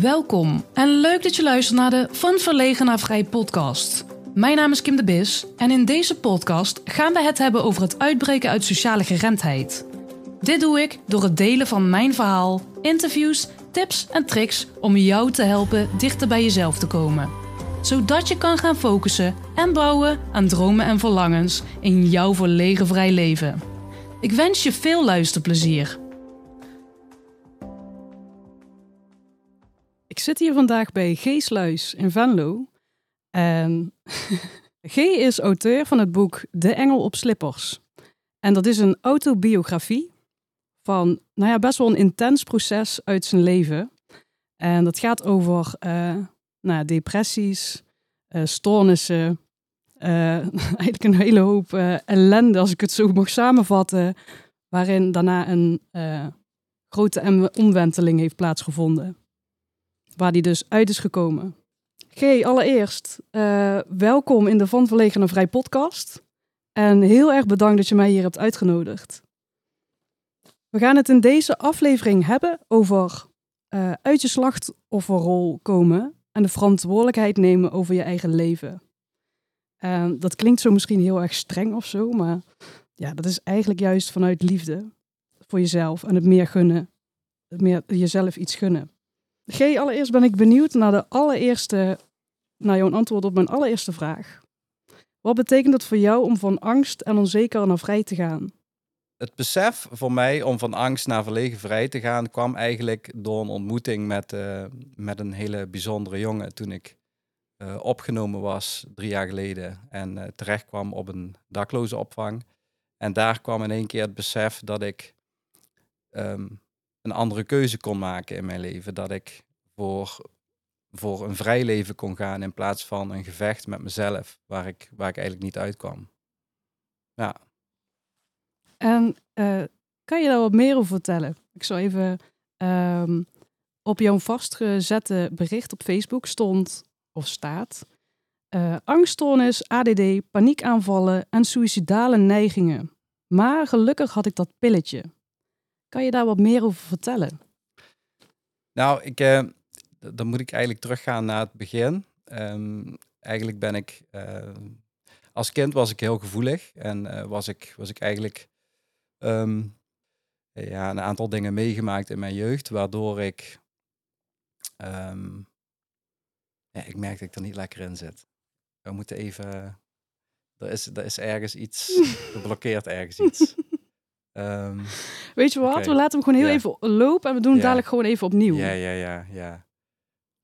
Welkom en leuk dat je luistert naar de Van Verlegen naar Vrij podcast. Mijn naam is Kim de Bis en in deze podcast gaan we het hebben over het uitbreken uit sociale geremdheid. Dit doe ik door het delen van mijn verhaal, interviews, tips en tricks om jou te helpen dichter bij jezelf te komen. Zodat je kan gaan focussen en bouwen aan dromen en verlangens in jouw verlegen vrij leven. Ik wens je veel luisterplezier. Ik zit hier vandaag bij G. Sluis in Venlo. En G is auteur van het boek De Engel op Slippers. En dat is een autobiografie van nou ja, best wel een intens proces uit zijn leven. En dat gaat over uh, nou, depressies, uh, stoornissen, uh, eigenlijk een hele hoop ellende, als ik het zo mag samenvatten, waarin daarna een grote omwenteling heeft plaatsgevonden waar die dus uit is gekomen. G, allereerst uh, welkom in de Van Verlegen en Vrij podcast. En heel erg bedankt dat je mij hier hebt uitgenodigd. We gaan het in deze aflevering hebben over uh, uit je slachtofferrol komen en de verantwoordelijkheid nemen over je eigen leven. Uh, dat klinkt zo misschien heel erg streng of zo, maar ja, dat is eigenlijk juist vanuit liefde voor jezelf en het meer gunnen, het meer jezelf iets gunnen. G, allereerst ben ik benieuwd naar de allereerste, naar jouw antwoord op mijn allereerste vraag. Wat betekent het voor jou om van angst en onzeker naar vrij te gaan? Het besef voor mij om van angst naar verlegen vrij te gaan kwam eigenlijk door een ontmoeting met, uh, met een hele bijzondere jongen toen ik uh, opgenomen was drie jaar geleden en uh, terecht kwam op een dakloze opvang. En daar kwam in één keer het besef dat ik um, een andere keuze kon maken in mijn leven. Dat ik voor, voor een vrij leven kon gaan in plaats van een gevecht met mezelf, waar ik, waar ik eigenlijk niet uitkwam. Ja. En uh, kan je daar wat meer over vertellen? Ik zal even um, op jouw vastgezette bericht op Facebook stond of staat. Uh, angststoornis, ADD, paniekaanvallen en suïcidale neigingen. Maar gelukkig had ik dat pilletje. Kan je daar wat meer over vertellen? Nou, ik, uh, dan moet ik eigenlijk teruggaan naar het begin. Um, eigenlijk ben ik, uh, als kind was ik heel gevoelig en uh, was, ik, was ik eigenlijk um, ja, een aantal dingen meegemaakt in mijn jeugd, waardoor ik, um, ja, ik merk dat ik er niet lekker in zit. We moeten even, er is, er is ergens iets, er blokkeert ergens iets. Um, Weet je wat? Okay. We laten hem gewoon heel ja. even lopen en we doen het ja. dadelijk gewoon even opnieuw. Ja, ja, ja, ja.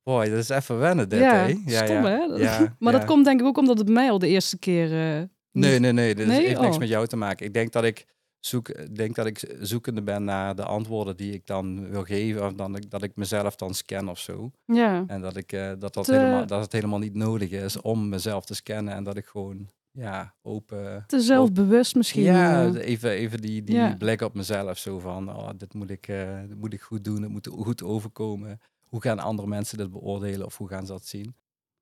Boy, dat is even wennen dit, ja, hè? Ja, stom, hè? Ja, maar dat komt denk ik ook omdat het mij al de eerste keer... Uh, nee, nee, nee. Dit nee? heeft oh. niks met jou te maken. Ik denk dat ik, zoek, denk dat ik zoekende ben naar de antwoorden die ik dan wil geven. Of dan, dat ik mezelf dan scan of zo. Ja. En dat, ik, uh, dat, dat, te... helemaal, dat het helemaal niet nodig is om mezelf te scannen. En dat ik gewoon ja, open. Te zelfbewust misschien. Ja, even, even die, die ja. blik op mezelf. Zo van, oh, dit, moet ik, uh, dit moet ik goed doen, het moet goed overkomen. Hoe gaan andere mensen dit beoordelen of hoe gaan ze dat zien?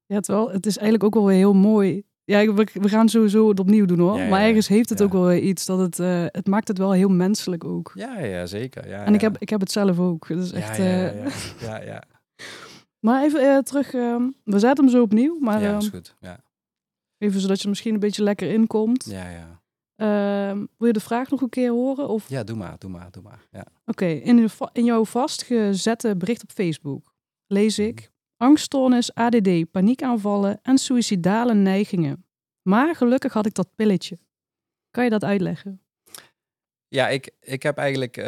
Ja, het, wel, het is eigenlijk ook wel weer heel mooi. Ja, we, we gaan sowieso het opnieuw doen hoor. Ja, maar ergens heeft het ook wel iets dat het, uh, het maakt het wel heel menselijk ook. Ja, ja zeker. Ja, en Ik, heb, ik heb het zelf ook. Dat is echt. Ja, ja, ja. ja, maar even terug. Um, we zetten hem zo opnieuw. Maar, ja, is um, goed. Ja. Even zodat je misschien een beetje lekker inkomt. Ja, ja. Uh, wil je de vraag nog een keer horen? Of? Ja, doe maar, doe maar, doe maar. Ja. Oké, okay. in, in jouw vastgezette bericht op Facebook lees ik... Mm. Angststoornis, ADD, paniekaanvallen en suïcidale neigingen. Maar gelukkig had ik dat pilletje. Kan je dat uitleggen? Ja, ik, ik heb eigenlijk uh,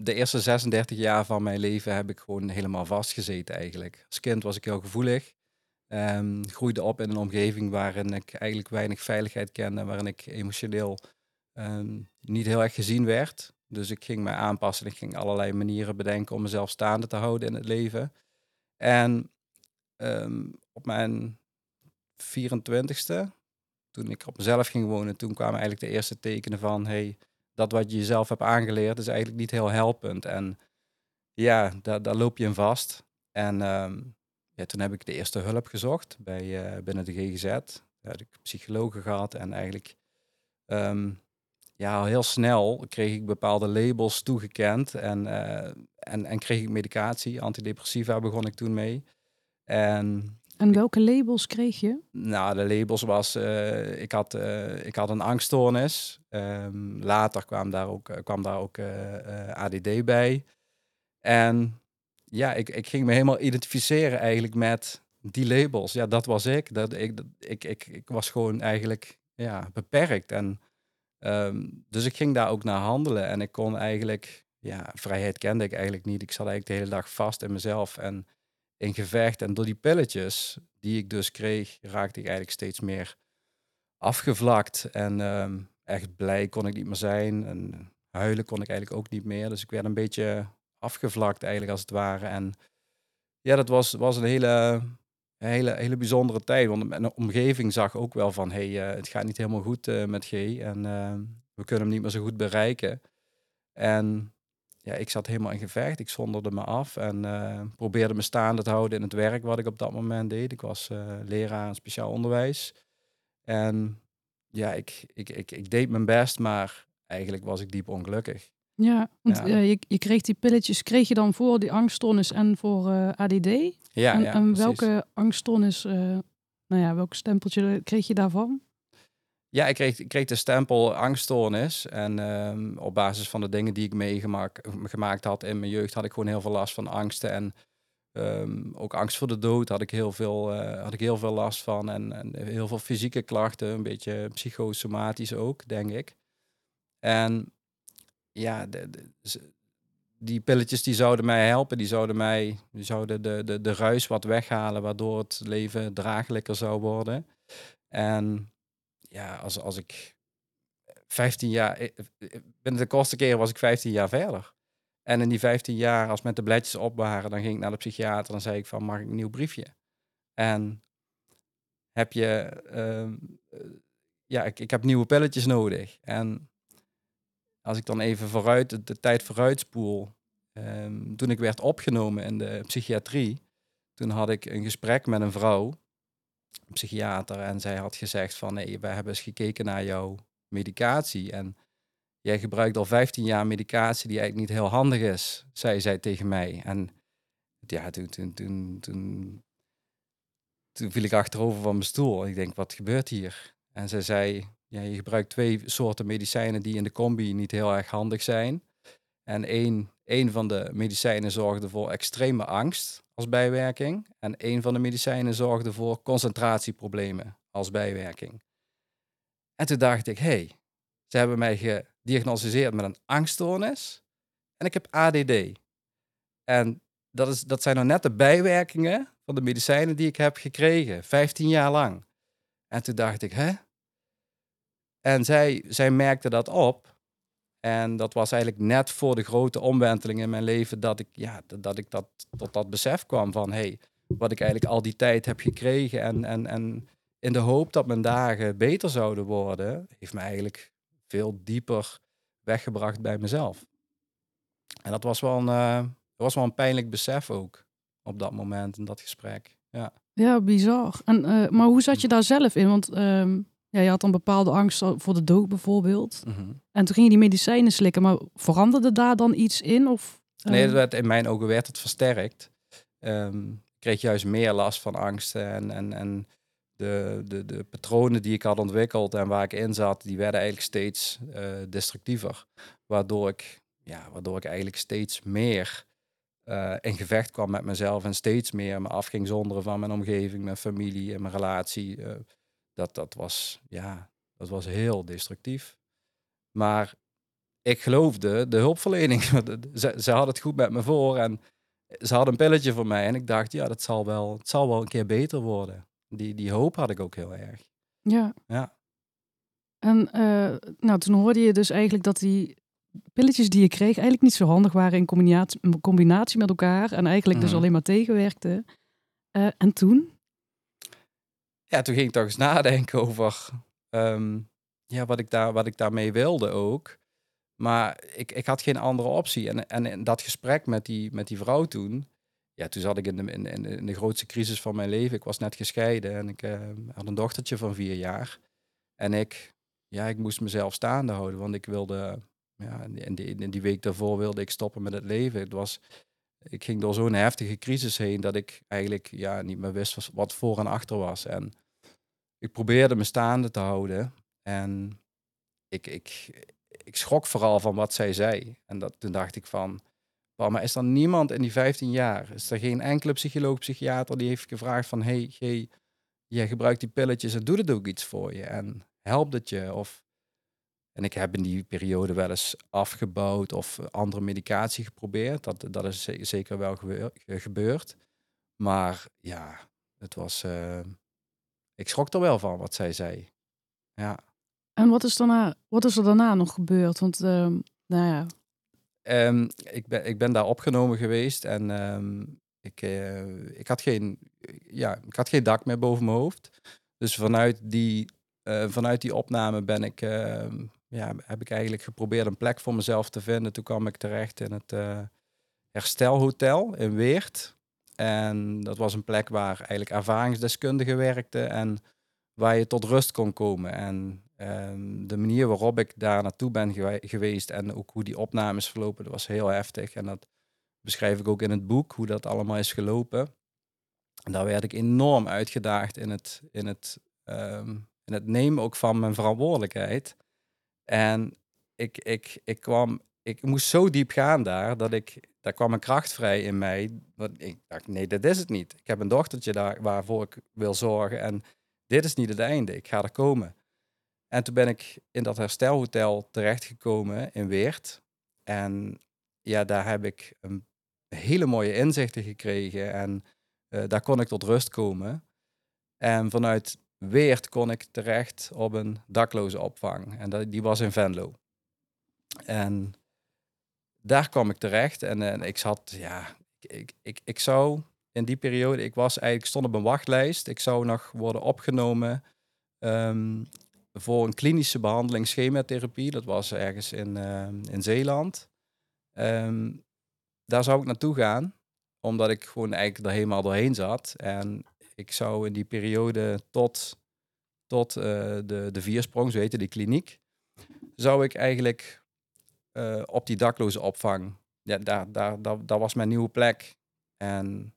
de eerste 36 jaar van mijn leven heb ik gewoon helemaal vastgezeten eigenlijk. Als kind was ik heel gevoelig. Um, groeide op in een omgeving waarin ik eigenlijk weinig veiligheid kende, waarin ik emotioneel um, niet heel erg gezien werd. Dus ik ging me aanpassen. Ik ging allerlei manieren bedenken om mezelf staande te houden in het leven. En um, op mijn 24ste, toen ik op mezelf ging wonen, toen kwamen eigenlijk de eerste tekenen van: hey, dat wat je jezelf hebt aangeleerd is eigenlijk niet heel helpend. En ja, daar, daar loop je in vast. En ja, toen heb ik de eerste hulp gezocht bij, uh, binnen de GGZ. Daar heb ik psychologen gehad en eigenlijk um, ja, heel snel kreeg ik bepaalde labels toegekend en, eh, en, en kreeg ik medicatie. Antidepressiva begon ik toen mee. En En welke labels kreeg je? nou, de labels was, eh, ik, had, eh, ik had een angststoornis. Ehm, later kwam daar ook, eh, kwam daar ook eh, eh, ADD bij. En ja, ik, ik ging me helemaal identificeren eigenlijk met die labels. Ja, dat was ik. Dat, ik, ik, ik, ik was gewoon eigenlijk ja, beperkt. En, ehm, dus ik ging daar ook naar handelen. En ik kon eigenlijk, ja, vrijheid kende ik eigenlijk niet. Ik zat eigenlijk de hele dag vast in mezelf en in gevecht. En door die pilletjes die ik dus kreeg, raakte ik eigenlijk steeds meer afgevlakt. En ehm, echt blij kon ik niet meer zijn. En huilen kon ik eigenlijk ook niet meer. Dus ik werd een beetje afgevlakt eigenlijk als het ware. En ja, dat was, was een hele, hele, hele bijzondere tijd. Want mijn omgeving zag ook wel van, hé, hey, eh, het gaat niet helemaal goed eh, met G. En eh, we kunnen hem niet meer zo goed bereiken. En ja, ik zat helemaal in gevecht. Ik zonderde me af en probeerde me staande te houden in het werk wat ik op dat moment deed. Ik was eh, leraar speciaal onderwijs. En ja, ik, ik, ik, ik deed mijn best, maar eigenlijk was ik diep ongelukkig. Ja, want Ja. eh, je, je kreeg die pilletjes, kreeg je dan voor die angststoornis en voor eh, ADD? Ja, en ja, en welke angststoornis, eh, nou ja, welk stempeltje kreeg je daarvan? Ja, ik kreeg, ik kreeg de stempel angststoornis. En ehm, op basis van de dingen die ik meegemaakt gemaakt had in mijn jeugd, had ik gewoon heel veel last van angsten. En ehm, ook angst voor de dood had ik heel veel, had ik heel veel last van. En, en heel veel fysieke klachten, een beetje psychosomatisch ook, denk ik. En ja, de, die pilletjes die zouden mij helpen. Die zouden mij, die zouden de, de, de ruis wat weghalen, waardoor het leven draaglijker zou worden. En ja, als, als ik 15 jaar, eh, eh, binnen de kortste keren was ik 15 jaar verder. En in die 15 jaar, als met de bledjes op waren, dan ging ik naar de psychiater. Dan zei ik van, mag ik een nieuw briefje? En heb je, ehm, eh, ja, ik, ik heb nieuwe pilletjes nodig. En als ik dan even vooruit, de, tijd vooruitspoel, ehm, toen ik werd opgenomen in de psychiatrie, toen had ik een gesprek met een vrouw, een psychiater, en zij had gezegd van, nee, we hebben eens gekeken naar jouw medicatie en jij gebruikt al 15 jaar medicatie die eigenlijk niet heel handig is, zei zij tegen mij. En ja, toen, toen, toen, toen, toen viel ik achterover van mijn stoel. Ik denk, wat gebeurt hier? En zij zei, ja, je gebruikt twee soorten medicijnen die in de combi niet heel erg handig zijn. En één, één van de medicijnen zorgde voor extreme angst als bijwerking. En één van de medicijnen zorgde voor concentratieproblemen als bijwerking. En toen dacht ik, hé, hey, ze hebben mij gediagnosticeerd met een angststoornis en ik heb ADD. En dat, is, dat zijn nou net de bijwerkingen van de medicijnen die ik heb gekregen, 15 jaar lang. En toen dacht ik, hè? En zij, zij merkte dat op. En dat was eigenlijk net voor de grote omwenteling in mijn leven dat ik, ja, dat, ik dat, tot dat besef kwam van, hey, wat ik eigenlijk al die tijd heb gekregen en, en, en in de hoop dat mijn dagen beter zouden worden, heeft me eigenlijk veel dieper weggebracht bij mezelf. En dat was wel een, dat was wel een pijnlijk besef ook op dat moment in dat gesprek. Ja. Ja, bizar. En, eh, maar hoe zat je daar zelf in? Want ehm, ja, je had dan bepaalde angst voor de dood bijvoorbeeld. En toen ging je die medicijnen slikken, maar veranderde daar dan iets in? Of, eh, Nee, dat werd, in mijn ogen werd het versterkt. Ehm, ik kreeg juist meer last van angsten en, en, en de, de, de patronen die ik had ontwikkeld en waar ik in zat, die werden eigenlijk steeds eh, destructiever. Waardoor ik, ja, waardoor ik eigenlijk steeds meer eh, in gevecht kwam met mezelf en steeds meer me af ging zonderen van mijn omgeving, mijn familie en mijn relatie. Dat, dat, was, ja, dat was heel destructief. Maar ik geloofde de hulpverlening. ze, ze had het goed met me voor en ze had een pilletje voor mij. En ik dacht, ja, dat zal wel, het zal wel een keer beter worden. Die, die hoop had ik ook heel erg. Ja. Ja. En eh, nou, toen hoorde je dus eigenlijk dat die pilletjes die je kreeg eigenlijk niet zo handig waren in combinatie, in combinatie met elkaar. En eigenlijk dus Mhm. alleen maar tegenwerkten. Eh, en toen? Ja, toen ging ik toch eens nadenken over ehm, ja, wat, ik daar, wat ik daarmee wilde ook. Maar ik, ik had geen andere optie. En, en in dat gesprek met die, met die vrouw toen, ja, toen zat ik in de, in, in, de grootste crisis van mijn leven. Ik was net gescheiden en ik eh, had een dochtertje van vier jaar. En ik ja, ik moest mezelf staande houden. Want ik wilde, ja, in die, in die week daarvoor wilde ik stoppen met het leven. Het was, ik ging door zo'n heftige crisis heen dat ik eigenlijk ja, niet meer wist wat voor en achter was. En ik probeerde me staande te houden. En ik, ik, ik schrok vooral van wat zij zei. En dat, toen dacht ik van, maar is er niemand in die 15 jaar, is er geen enkele psycholoog, psychiater die heeft gevraagd van, hey, hey jij gebruikt die pilletjes en doet het ook iets voor je en helpt het je? Of, en ik heb in die periode wel eens afgebouwd of andere medicatie geprobeerd. Dat, dat is zeker wel gebeurd. Maar ja, het was, uh, ik schrok er wel van wat zij zei. Ja. En wat is, daarna, wat is er daarna nog gebeurd? Want, uh, nou ja. Um, ik, ben, ik ben daar opgenomen geweest en um, ik, uh, ik, had geen, ja, ik had geen dak meer boven mijn hoofd. Dus vanuit die, uh, vanuit die opname ben ik, ja, heb ik eigenlijk geprobeerd een plek voor mezelf te vinden. Toen kwam ik terecht in het Herstelhotel in Weert. En dat was een plek waar eigenlijk ervaringsdeskundigen werkten en waar je tot rust kon komen. En um, de manier waarop ik daar naartoe ben geweest en ook hoe die opnames verlopen, dat was heel heftig. En dat beschrijf ik ook in het boek, hoe dat allemaal is gelopen. En daar werd ik enorm uitgedaagd in het, in het, um, in het nemen ook van mijn verantwoordelijkheid. En ik, ik, ik kwam, ik moest zo diep gaan daar, dat ik, daar kwam een kracht vrij in mij. Dat ik dacht, nee, dit is het niet. Ik heb een dochtertje daar waarvoor ik wil zorgen en dit is niet het einde. Ik ga er komen. En toen ben ik in dat herstelhotel terechtgekomen in Weert. En ja, daar heb ik een hele mooie inzichten gekregen en uh, daar kon ik tot rust komen. En vanuit Weert kon ik terecht op een dakloze opvang. En dat, die was in Venlo. En daar kwam ik terecht en, ik zat, ja, ik, ik, ik zou in die periode, ik was eigenlijk, stond op een wachtlijst. Ik zou nog worden opgenomen um, voor een klinische behandeling schematherapie. Dat was ergens in, uh, in Zeeland. Um, daar zou ik naartoe gaan, omdat ik gewoon eigenlijk er helemaal doorheen zat. En ik zou in die periode tot, tot uh, de, de viersprong, zo heette die kliniek, zou ik eigenlijk uh, op die dakloze opvang, ja, daar, daar, daar, daar was mijn nieuwe plek. En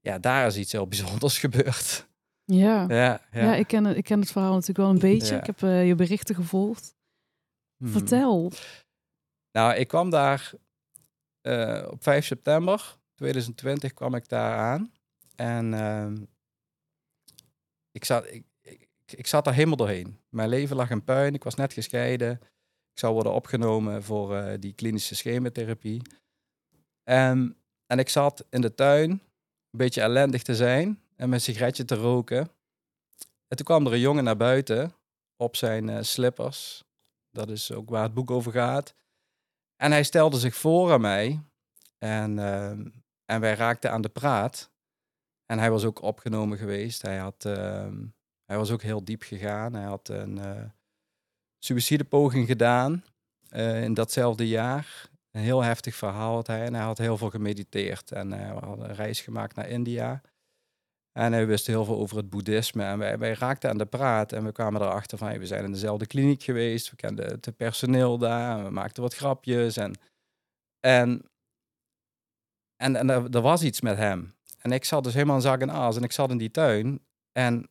ja, daar is iets heel bijzonders gebeurd. Ja, ja, ja. ja ik, ken het, ik ken het verhaal natuurlijk wel een beetje. Ik heb uh, je berichten gevolgd. Hmm. Vertel. Nou, ik kwam daar uh, op 5 september 2020 kwam ik daar aan. En uh, ik, zat, ik, ik, ik, zat daar helemaal doorheen. Mijn leven lag in puin. Ik was net gescheiden. Ik zou worden opgenomen voor uh, die klinische schematherapie. En, en ik zat in de tuin een beetje ellendig te zijn en mijn sigaretje te roken. En toen kwam er een jongen naar buiten op zijn uh, slippers. Dat is ook waar het boek over gaat. En hij stelde zich voor aan mij. En, ehm, en wij raakten aan de praat. En hij was ook opgenomen geweest. Hij, had, ehm, hij was ook heel diep gegaan. Hij had een uh, suïcidepoging gedaan uh, in datzelfde jaar. Een heel heftig verhaal had hij. En hij had heel veel gemediteerd. En hij had een reis gemaakt naar India. En hij wist heel veel over het boeddhisme. En wij, raakten aan de praat. En we kwamen erachter van, we zijn in dezelfde kliniek geweest. We kenden het personeel daar. En we maakten wat grapjes. En, en, en, er, was iets met hem. En ik zat dus helemaal in zak en aas. En ik zat in die tuin. En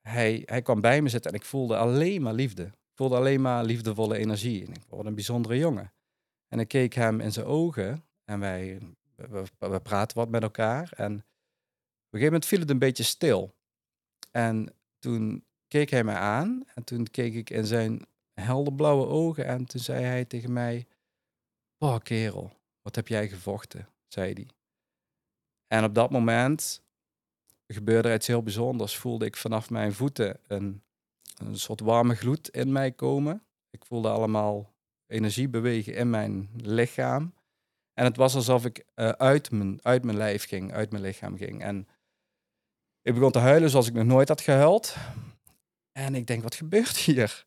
hij, hij kwam bij me zitten. En ik voelde alleen maar liefde. Ik voelde alleen maar liefdevolle energie. En ik word een bijzondere jongen. En ik keek hem in zijn ogen. En wij we, we praten wat met elkaar. En een gegeven moment viel het een beetje stil. En toen keek hij mij aan en toen keek ik in zijn helderblauwe ogen en toen zei hij tegen mij, oh kerel, wat heb jij gevochten, zei hij. En op dat moment gebeurde er iets heel bijzonders. Voelde ik vanaf mijn voeten een, een soort warme gloed in mij komen. Ik voelde allemaal energie bewegen in mijn lichaam. En het was alsof ik uh, uit, mijn, uit mijn lijf ging, uit mijn lichaam ging. En ik begon te huilen zoals ik nog nooit had gehuild. En ik denk, wat gebeurt hier?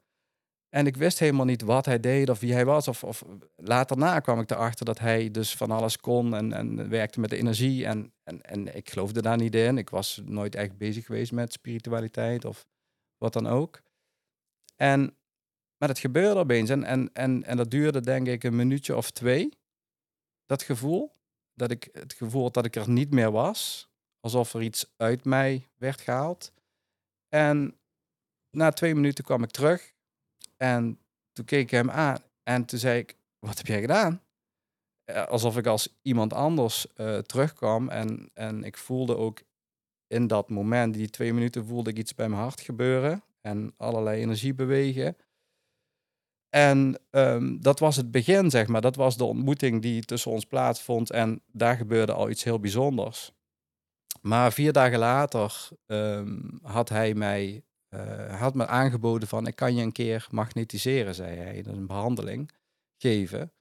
En ik wist helemaal niet wat hij deed of wie hij was. Of, of later na kwam ik erachter dat hij dus van alles kon en, en werkte met de energie. En, en, en ik geloofde daar niet in. Ik was nooit echt bezig geweest met spiritualiteit of wat dan ook. En, maar het gebeurde opeens. En, en, en, en dat duurde denk ik een minuutje of twee. Dat gevoel. Dat ik het gevoel dat ik er niet meer was. Alsof er iets uit mij werd gehaald. En na twee minuten kwam ik terug. En toen keek ik hem aan. En toen zei ik, wat heb jij gedaan? Eh, alsof ik als iemand anders uh, terugkwam. En, en ik voelde ook in dat moment, die twee minuten, voelde ik iets bij mijn hart gebeuren. En allerlei energie bewegen. En um, dat was het begin, zeg maar. Dat was de ontmoeting die tussen ons plaatsvond. En daar gebeurde al iets heel bijzonders. Maar vier dagen later um, had hij mij uh, had me aangeboden van... ik kan je een keer magnetiseren, zei hij. Dat een behandeling geven.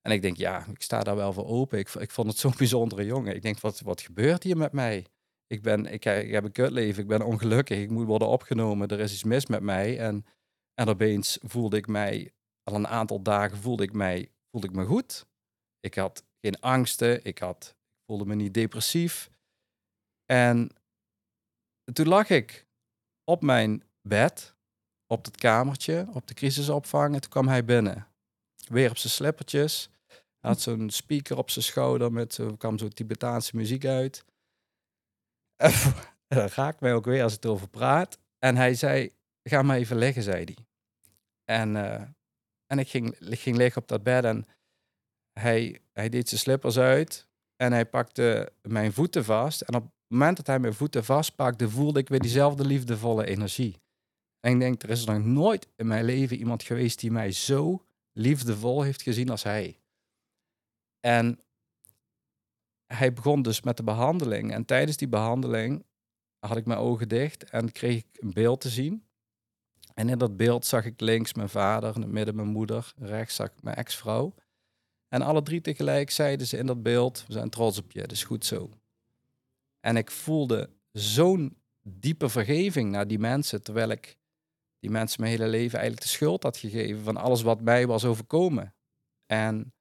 En ik denk, ja, ik sta daar wel voor open. Ik, ik vond het zo'n bijzondere jongen. Ik denk, wat, wat gebeurt hier met mij? Ik, ben, ik, ik heb een kutleven, ik ben ongelukkig, ik moet worden opgenomen, er is iets mis met mij. En, en opeens voelde ik mij, al een aantal dagen voelde ik, mij, voelde ik me goed. Ik had geen angsten, ik, had, ik voelde me niet depressief. En toen lag ik op mijn bed, op het kamertje, op de crisisopvang. En toen kwam hij binnen weer op zijn slippertjes. Had zo'n speaker op zijn schouder met zo kwam zo Tibetaanse muziek uit. En dat raakt mij ook weer als het over praat. En hij zei: Ga maar even liggen, zei hij. En, uh, en ik ging, ging liggen op dat bed en hij, hij deed zijn slippers uit en hij pakte mijn voeten vast. En op het moment dat hij mijn voeten vastpakte, voelde ik weer diezelfde liefdevolle energie. En ik denk, er is nog nooit in mijn leven iemand geweest die mij zo liefdevol heeft gezien als hij. En hij begon dus met de behandeling. En tijdens die behandeling had ik mijn ogen dicht en kreeg ik een beeld te zien. En in dat beeld zag ik links mijn vader, in het midden mijn moeder, rechts zag ik mijn ex-vrouw. En alle drie tegelijk zeiden ze in dat beeld, we zijn trots op je, dat is goed zo. En ik voelde zo'n diepe vergeving naar die mensen, terwijl ik die mensen mijn hele leven eigenlijk de schuld had gegeven van alles wat mij was overkomen. En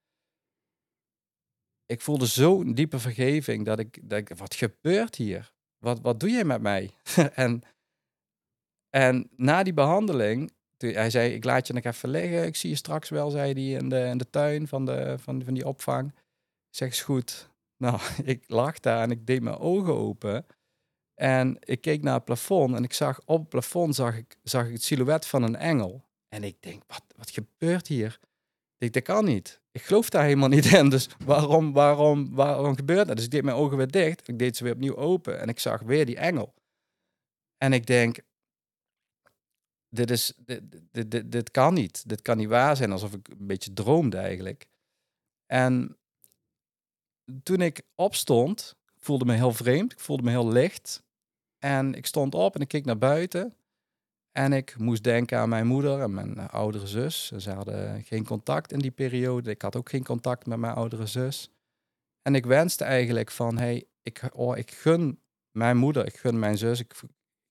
ik voelde zo'n diepe vergeving dat ik, dat wat gebeurt hier? Wat, wat doe jij met mij? en, en na die behandeling, hij zei, ik laat je nog even liggen, ik zie je straks wel, zei hij in de, in de tuin van, de, van, van die opvang. Zeg, is goed. Nou, ik lag daar en ik deed mijn ogen open. En ik keek naar het plafond en ik zag op het plafond zag ik, zag ik het silhouet van een engel. En ik denk, wat, wat gebeurt hier? Ik dat kan niet. Ik geloof daar helemaal niet in. Dus waarom, waarom, waarom gebeurt dat? Dus ik deed mijn ogen weer dicht. Ik deed ze weer opnieuw open en ik zag weer die engel. En ik denk, dit, is, dit, dit, dit, dit kan niet. Dit kan niet waar zijn, alsof ik een beetje droomde eigenlijk. En toen ik opstond, voelde me heel vreemd. Ik voelde me heel licht. En ik stond op en ik keek naar buiten. En ik moest denken aan mijn moeder en mijn eh, oudere zus. Ze hadden geen contact in die periode. Ik had ook geen contact met mijn oudere zus. En ik wenste eigenlijk van, hey, ik, oh, ik gun mijn moeder, ik gun mijn zus, ik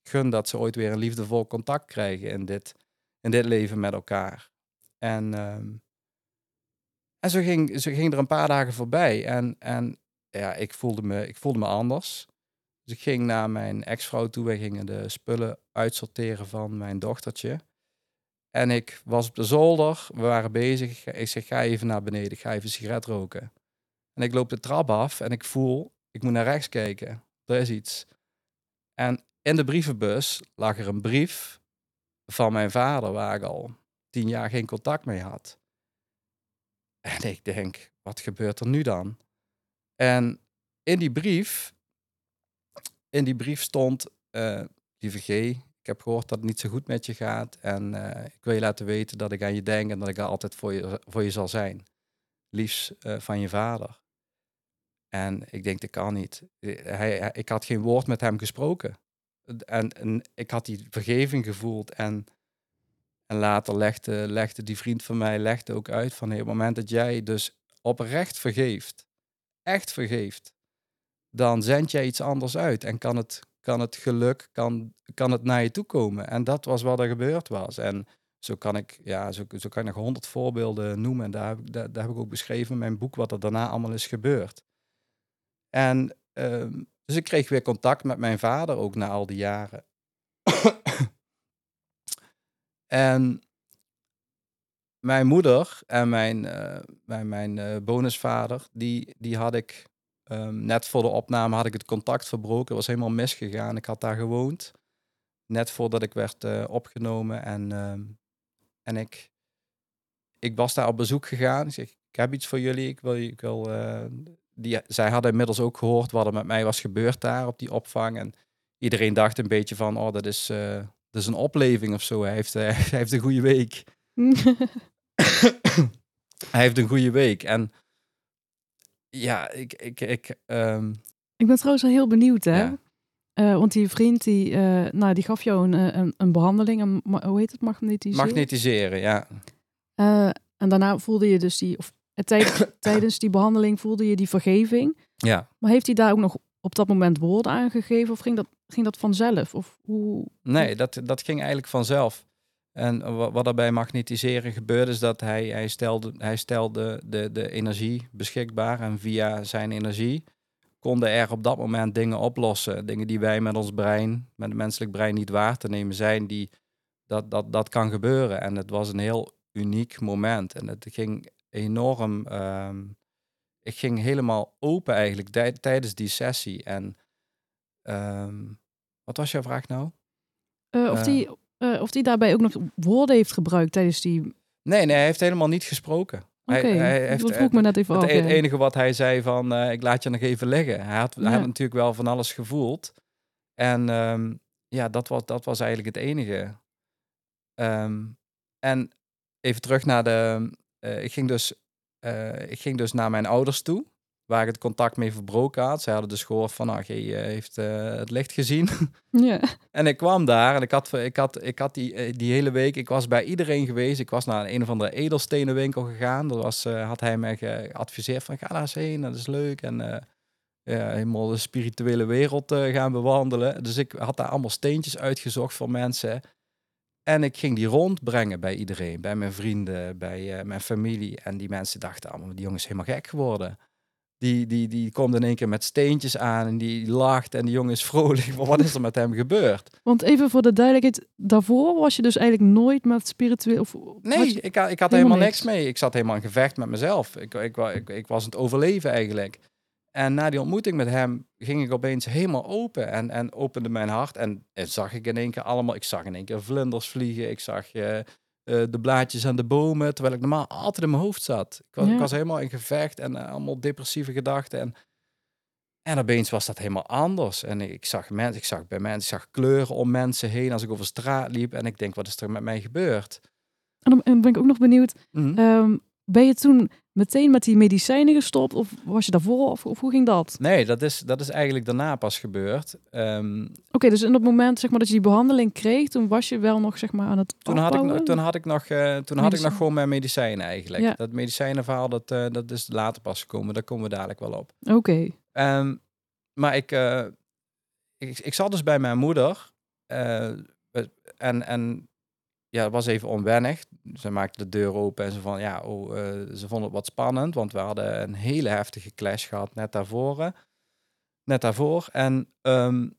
gun dat ze ooit weer een liefdevol contact krijgen in dit, in dit leven met elkaar. En, ehm, en zo, ging, zo ging er een paar dagen voorbij. En, en ja, ik voelde, me, ik voelde me anders. Dus ik ging naar mijn ex-vrouw toe. Wij gingen de spullen uitsorteren van mijn dochtertje. En ik was op de zolder. We waren bezig. Ik zeg, ga even naar beneden. Ga even een sigaret roken. En ik loop de trap af en ik voel, ik moet naar rechts kijken. Er is iets. En in de brievenbus lag er een brief van mijn vader, waar ik al tien jaar geen contact mee had. En ik denk, wat gebeurt er nu dan? En in die brief in die brief stond, uh, lieve G, ik heb gehoord dat het niet zo goed met je gaat. En uh, ik wil je laten weten dat ik aan je denk en dat ik er altijd voor je, voor je zal zijn. Liefst uh, van je vader. En ik denk, dat kan niet. Hij, ik had geen woord met hem gesproken. En, en ik had die vergeving gevoeld. En, en later legde, legde die vriend van mij legde ook uit van hey, op het moment dat jij dus oprecht vergeeft, echt vergeeft, dan zend jij iets anders uit en kan het, kan het geluk, kan, kan het naar je toe komen. En dat was wat er gebeurd was. En zo kan ik, ja, zo, zo kan ik nog honderd voorbeelden noemen. En daar heb, ik, daar, heb ik ook beschreven in mijn boek wat er daarna allemaal is gebeurd. En uh, dus ik kreeg weer contact met mijn vader ook na al die jaren. En mijn moeder en mijn, uh, mijn, mijn uh, bonusvader, die, die had ik um, net voor de opname had ik het contact verbroken. Het was helemaal misgegaan. Ik had daar gewoond. Net voordat ik werd uh, opgenomen. En, um, en ik, ik was daar op bezoek gegaan. Ik zeg, ik heb iets voor jullie. Ik wil, ik wil die, zij hadden inmiddels ook gehoord wat er met mij was gebeurd daar op die opvang. En iedereen dacht een beetje van, oh, dat is, dat is een opleving of zo. Hij heeft, hij heeft een goede week. hij heeft een goede week. En ja, ik. ik, ik, um... ik ben trouwens wel heel benieuwd, hè? Ja. Uh, want die vriend die, uh, nou, die gaf jou een, eh, een, een behandeling, een, hoe heet het, magnetiseren? Magnetiseren, ja. Uh, en daarna voelde je dus die, of tijdens, tijdens die behandeling voelde je die vergeving. Ja. Maar heeft hij daar ook nog op dat moment woorden aangegeven of ging dat, ging dat vanzelf? Of hoe? Nee, dat, dat ging eigenlijk vanzelf. En wat er bij magnetiseren gebeurde, is dat hij, hij stelde, hij stelde de, de energie beschikbaar. En via zijn energie konden er op dat moment dingen oplossen. Dingen die wij met ons brein, met het menselijk brein niet waar te nemen zijn. Die, dat, dat, dat kan gebeuren. En het was een heel uniek moment. En het ging enorm. Uh, ik ging helemaal open eigenlijk tijdens die sessie. En uh, wat was jouw vraag nou? Uh, of die uh, of hij daarbij ook nog woorden heeft gebruikt tijdens die... Nee, nee, hij heeft helemaal niet gesproken. Oké, okay, hij, hij dat vroeg me net even het. Het enige wat hij zei van, uh, ik laat je nog even liggen. Hij had, ja. hij had natuurlijk wel van alles gevoeld. En um, ja, dat was, dat was eigenlijk het enige. Um, en even terug naar de... Uh, ik, ging dus, ik ging dus naar mijn ouders toe waar ik het contact mee verbroken had. Zij hadden dus gehoord van, nou, je heeft uh, het licht gezien. Ja. en ik kwam daar en ik had, ik had, ik had die, eh, die hele week, ik was bij iedereen geweest. Ik was naar een, een of andere edelstenenwinkel gegaan. Dat was, uh, had hij mij geadviseerd van, ga daar eens heen, dat is leuk. En ja, helemaal de spirituele wereld gaan bewandelen. Dus ik had daar allemaal steentjes uitgezocht voor mensen. En ik ging die rondbrengen bij iedereen, bij mijn vrienden, bij mijn familie. En die mensen dachten allemaal, die jongen is helemaal gek geworden. Die, die, die komt in één keer met steentjes aan en die lacht en die jongen is vrolijk. Maar wat is er met hem gebeurd? Want even voor de duidelijkheid, daarvoor was je dus eigenlijk nooit met spiritueel... Of, nee, ik, had, ik had helemaal, niks. mee. Ik zat helemaal in gevecht met mezelf. Ik, ik, ik, ik was aan het overleven eigenlijk. En na die ontmoeting met hem ging ik opeens helemaal open en, en opende mijn hart. En, en zag ik in één keer allemaal, ik zag in één keer vlinders vliegen. Ik zag uh, uh, de blaadjes aan de bomen, terwijl ik normaal altijd in mijn hoofd zat. Ik was, ja. ik was helemaal in gevecht en uh, allemaal depressieve gedachten. En, en opeens was dat helemaal anders. En ik zag mensen, ik zag bij mensen, ik zag kleuren om mensen heen als ik over straat liep. En ik denk, wat is er met mij gebeurd? En dan ben ik ook nog benieuwd, mm -hmm. um, ben je toen meteen met die medicijnen gestopt? Of was je daarvoor? Of, of hoe ging dat? Nee, dat is, dat is eigenlijk daarna pas gebeurd. Um, Oké, okay, dus in het moment zeg maar, dat je die behandeling kreeg, toen was je wel nog zeg maar, aan het toen had ik, toen had ik nog, uh, toen had ik nog gewoon mijn medicijnen eigenlijk. Ja. Dat medicijnenverhaal, dat, uh, dat is later pas gekomen. Daar komen we dadelijk wel op. Oké. Okay. Um, maar ik, uh, ik, ik zat dus bij mijn moeder. en, en ja, het was even onwennig. Ze maakte de deur open en ze van ja, oh, uh, ze vonden het wat spannend, want we hadden een hele heftige clash gehad net daarvoor. Net daarvoor. En um,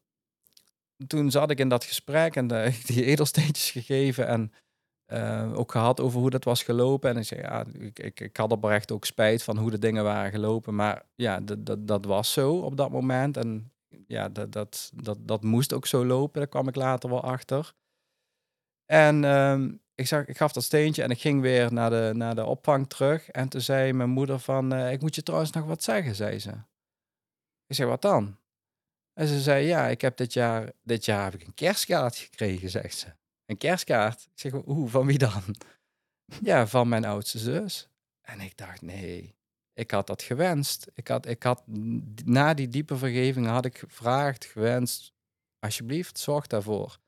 toen zat ik in dat gesprek en de, die edelsteentjes gegeven en uh, ook gehad over hoe dat was gelopen. En ik zei ja, ik, ik, ik had oprecht ook spijt van hoe de dingen waren gelopen, maar ja, dat was zo op dat moment. En ja, dat, dat, dat, dat moest ook zo lopen. Daar kwam ik later wel achter. En um, ik, zag, ik gaf dat steentje en ik ging weer naar de, naar de opvang terug. En toen zei mijn moeder van, uh, ik moet je trouwens nog wat zeggen, zei ze. Ik zei, wat dan? En ze zei, ja, ik heb dit jaar, dit jaar heb ik een kerstkaart gekregen, zegt ze. Een kerstkaart? Ik zeg, hoe, van wie dan? ja, van mijn oudste zus. En ik dacht, nee, ik had dat gewenst. Ik had, ik had, na die diepe vergeving had ik gevraagd, gewenst, alsjeblieft, zorg daarvoor.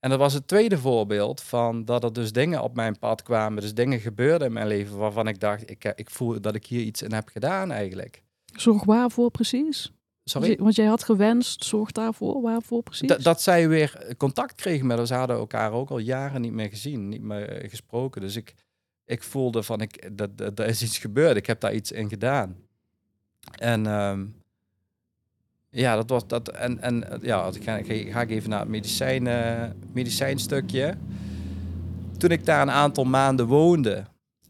En dat was het tweede voorbeeld van dat er dus dingen op mijn pad kwamen, dus dingen gebeurden in mijn leven waarvan ik dacht, ik, ik voel dat ik hier iets in heb gedaan eigenlijk. Zorg waarvoor precies? Sorry? Want jij had gewenst, zorg daarvoor, waarvoor precies? Dat, dat zij weer contact kregen met ons, hadden elkaar ook al jaren niet meer gezien, niet meer gesproken. Dus ik, ik voelde van, ik, dat, dat, er is iets gebeurd, ik heb daar iets in gedaan. En um, ja, dat was dat. En, en ja, als ik ga, ga ik even naar het medicijn, uh, medicijnstukje. toen ik daar een aantal maanden woonde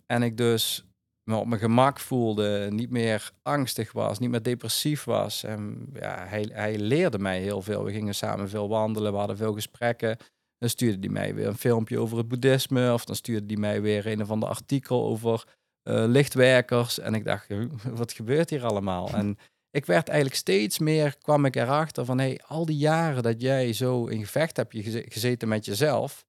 en ik dus me op mijn gemak voelde, niet meer angstig was, niet meer depressief was. En ja, hij, hij leerde mij heel veel. We gingen samen veel wandelen, we hadden veel gesprekken. Dan stuurde hij mij weer een filmpje over het boeddhisme, of dan stuurde hij mij weer een of ander artikel over uh, lichtwerkers. En ik dacht, wat gebeurt hier allemaal? En ik werd eigenlijk steeds meer, kwam ik erachter van, hey, al die jaren dat jij zo in gevecht hebt gezeten met jezelf,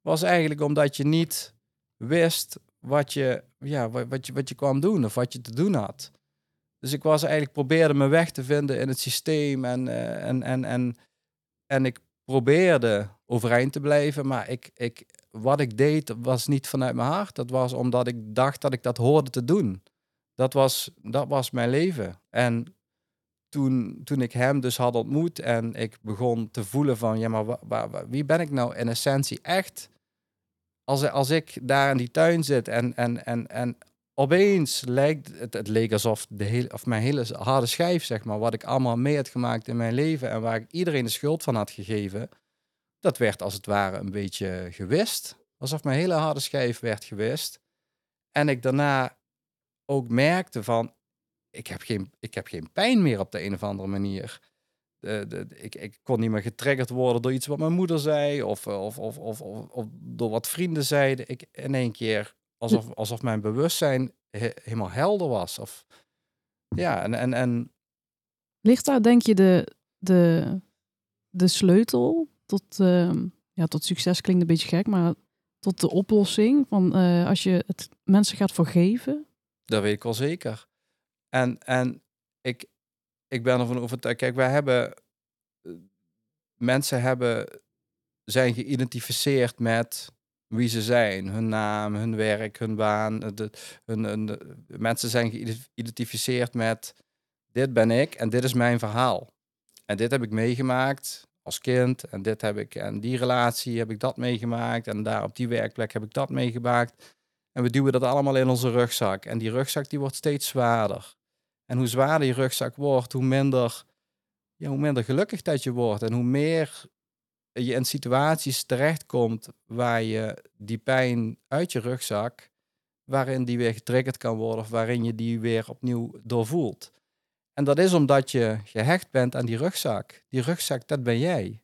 was eigenlijk omdat je niet wist wat je, ja, wat, je, wat je kwam doen of wat je te doen had. Dus ik was eigenlijk probeerde mijn weg te vinden in het systeem en, uh, en, en, en, en ik probeerde overeind te blijven, maar ik, ik, wat ik deed was niet vanuit mijn hart. Dat was omdat ik dacht dat ik dat hoorde te doen. Dat was, dat was mijn leven. En toen, toen ik hem dus had ontmoet en ik begon te voelen van, ja, maar wie ben ik nou in essentie echt? Als, als ik daar in die tuin zit en, en, en, en opeens lijkt het, het leek alsof de of mijn hele harde schijf, zeg maar, wat ik allemaal mee had gemaakt in mijn leven en waar ik iedereen de schuld van had gegeven, dat werd als het ware een beetje gewist. Alsof mijn hele harde schijf werd gewist. En ik daarna ook merkte van, ik heb geen, ik heb geen pijn meer op de een of andere manier. De, de, ik, ik kon niet meer getriggerd worden door iets wat mijn moeder zei of, of, of, of, of, door wat vrienden zeiden. Ik in één keer alsof, alsof mijn bewustzijn helemaal helder was. Of, ja, en, en, en... Ligt daar, denk je, de, de, de sleutel tot, uh, ja, tot succes klinkt een beetje gek, maar tot de oplossing van uh, als je het mensen gaat vergeven? Dat weet ik wel zeker. En, en ik, ik ben ervan overtuigd. Kijk, wij hebben. Eh, mensen hebben, zijn geïdentificeerd met wie ze zijn. Hun naam, hun werk, hun baan. De, hun, hun, mensen zijn geïdentificeerd met. Dit ben ik en dit is mijn verhaal. En dit heb ik meegemaakt als kind. En dit heb ik, en die relatie heb ik dat meegemaakt. En daar op die werkplek heb ik dat meegemaakt. En we duwen dat allemaal in onze rugzak. En die rugzak die wordt steeds zwaarder. En hoe zwaarder je rugzak wordt, hoe minder, ja, hoe minder gelukkig dat je wordt. En hoe meer je in situaties terechtkomt waar je die pijn uit je rugzak, waarin die weer getriggerd kan worden of waarin je die weer opnieuw doorvoelt. En dat is omdat je gehecht bent aan die rugzak. Die rugzak, dat ben jij.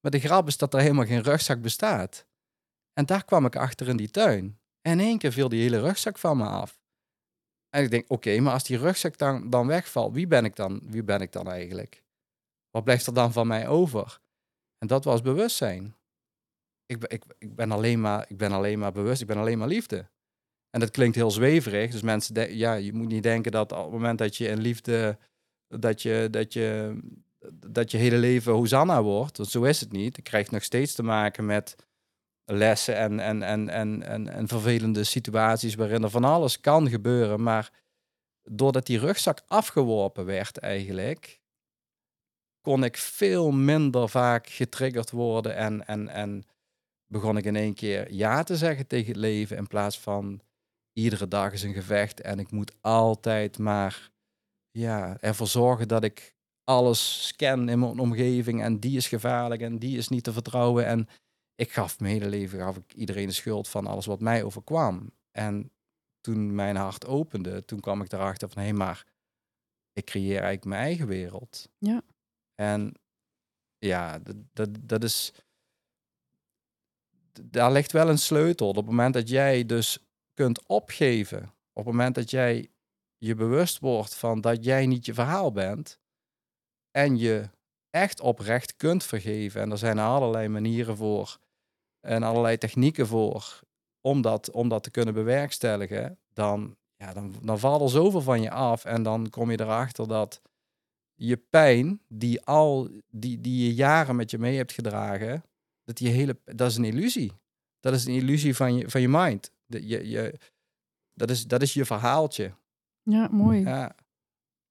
Maar de grap is dat er helemaal geen rugzak bestaat. En daar kwam ik achter in die tuin. En in één keer viel die hele rugzak van me af. En ik denk, oké, maar als die rugzak dan, dan wegvalt, wie ben ik dan? Wie ben ik dan eigenlijk? Wat blijft er dan van mij over? En dat was bewustzijn. Ik, ik, ik, ben alleen maar, ik ben alleen maar bewust, ik ben alleen maar liefde. En dat klinkt heel zweverig. Dus mensen, ja, je moet niet denken dat op het moment dat je in liefde, dat je, dat je, dat je hele leven Hosanna wordt. Want zo is het niet. Je krijgt nog steeds te maken met lessen en, en, en, en, en, en vervelende situaties waarin er van alles kan gebeuren. Maar doordat die rugzak afgeworpen werd eigenlijk, kon ik veel minder vaak getriggerd worden en, en, en begon ik in één keer ja te zeggen tegen het leven in plaats van iedere dag is een gevecht en ik moet altijd maar ja, ervoor zorgen dat ik alles scan in mijn omgeving en die is gevaarlijk en die is niet te vertrouwen. En ik gaf mijn hele leven gaf ik iedereen de schuld van alles wat mij overkwam. En toen mijn hart opende, toen kwam ik erachter van hé, hey, maar ik creëer eigenlijk mijn eigen wereld. Ja. En ja, dat, dat, dat is. Daar ligt wel een sleutel. Op het moment dat jij dus kunt opgeven, op het moment dat jij je bewust wordt van dat jij niet je verhaal bent en je echt oprecht kunt vergeven, en er zijn allerlei manieren voor en allerlei technieken voor om dat, om dat te kunnen bewerkstelligen, dan, ja, dan, dan valt er zoveel van je af en dan kom je erachter dat je pijn, die, al, die, die je jaren met je mee hebt gedragen, dat, die hele, dat is een illusie. Dat is een illusie van je, van je mind. De, je, je, dat, is, dat is je verhaaltje. Ja, mooi. Ja,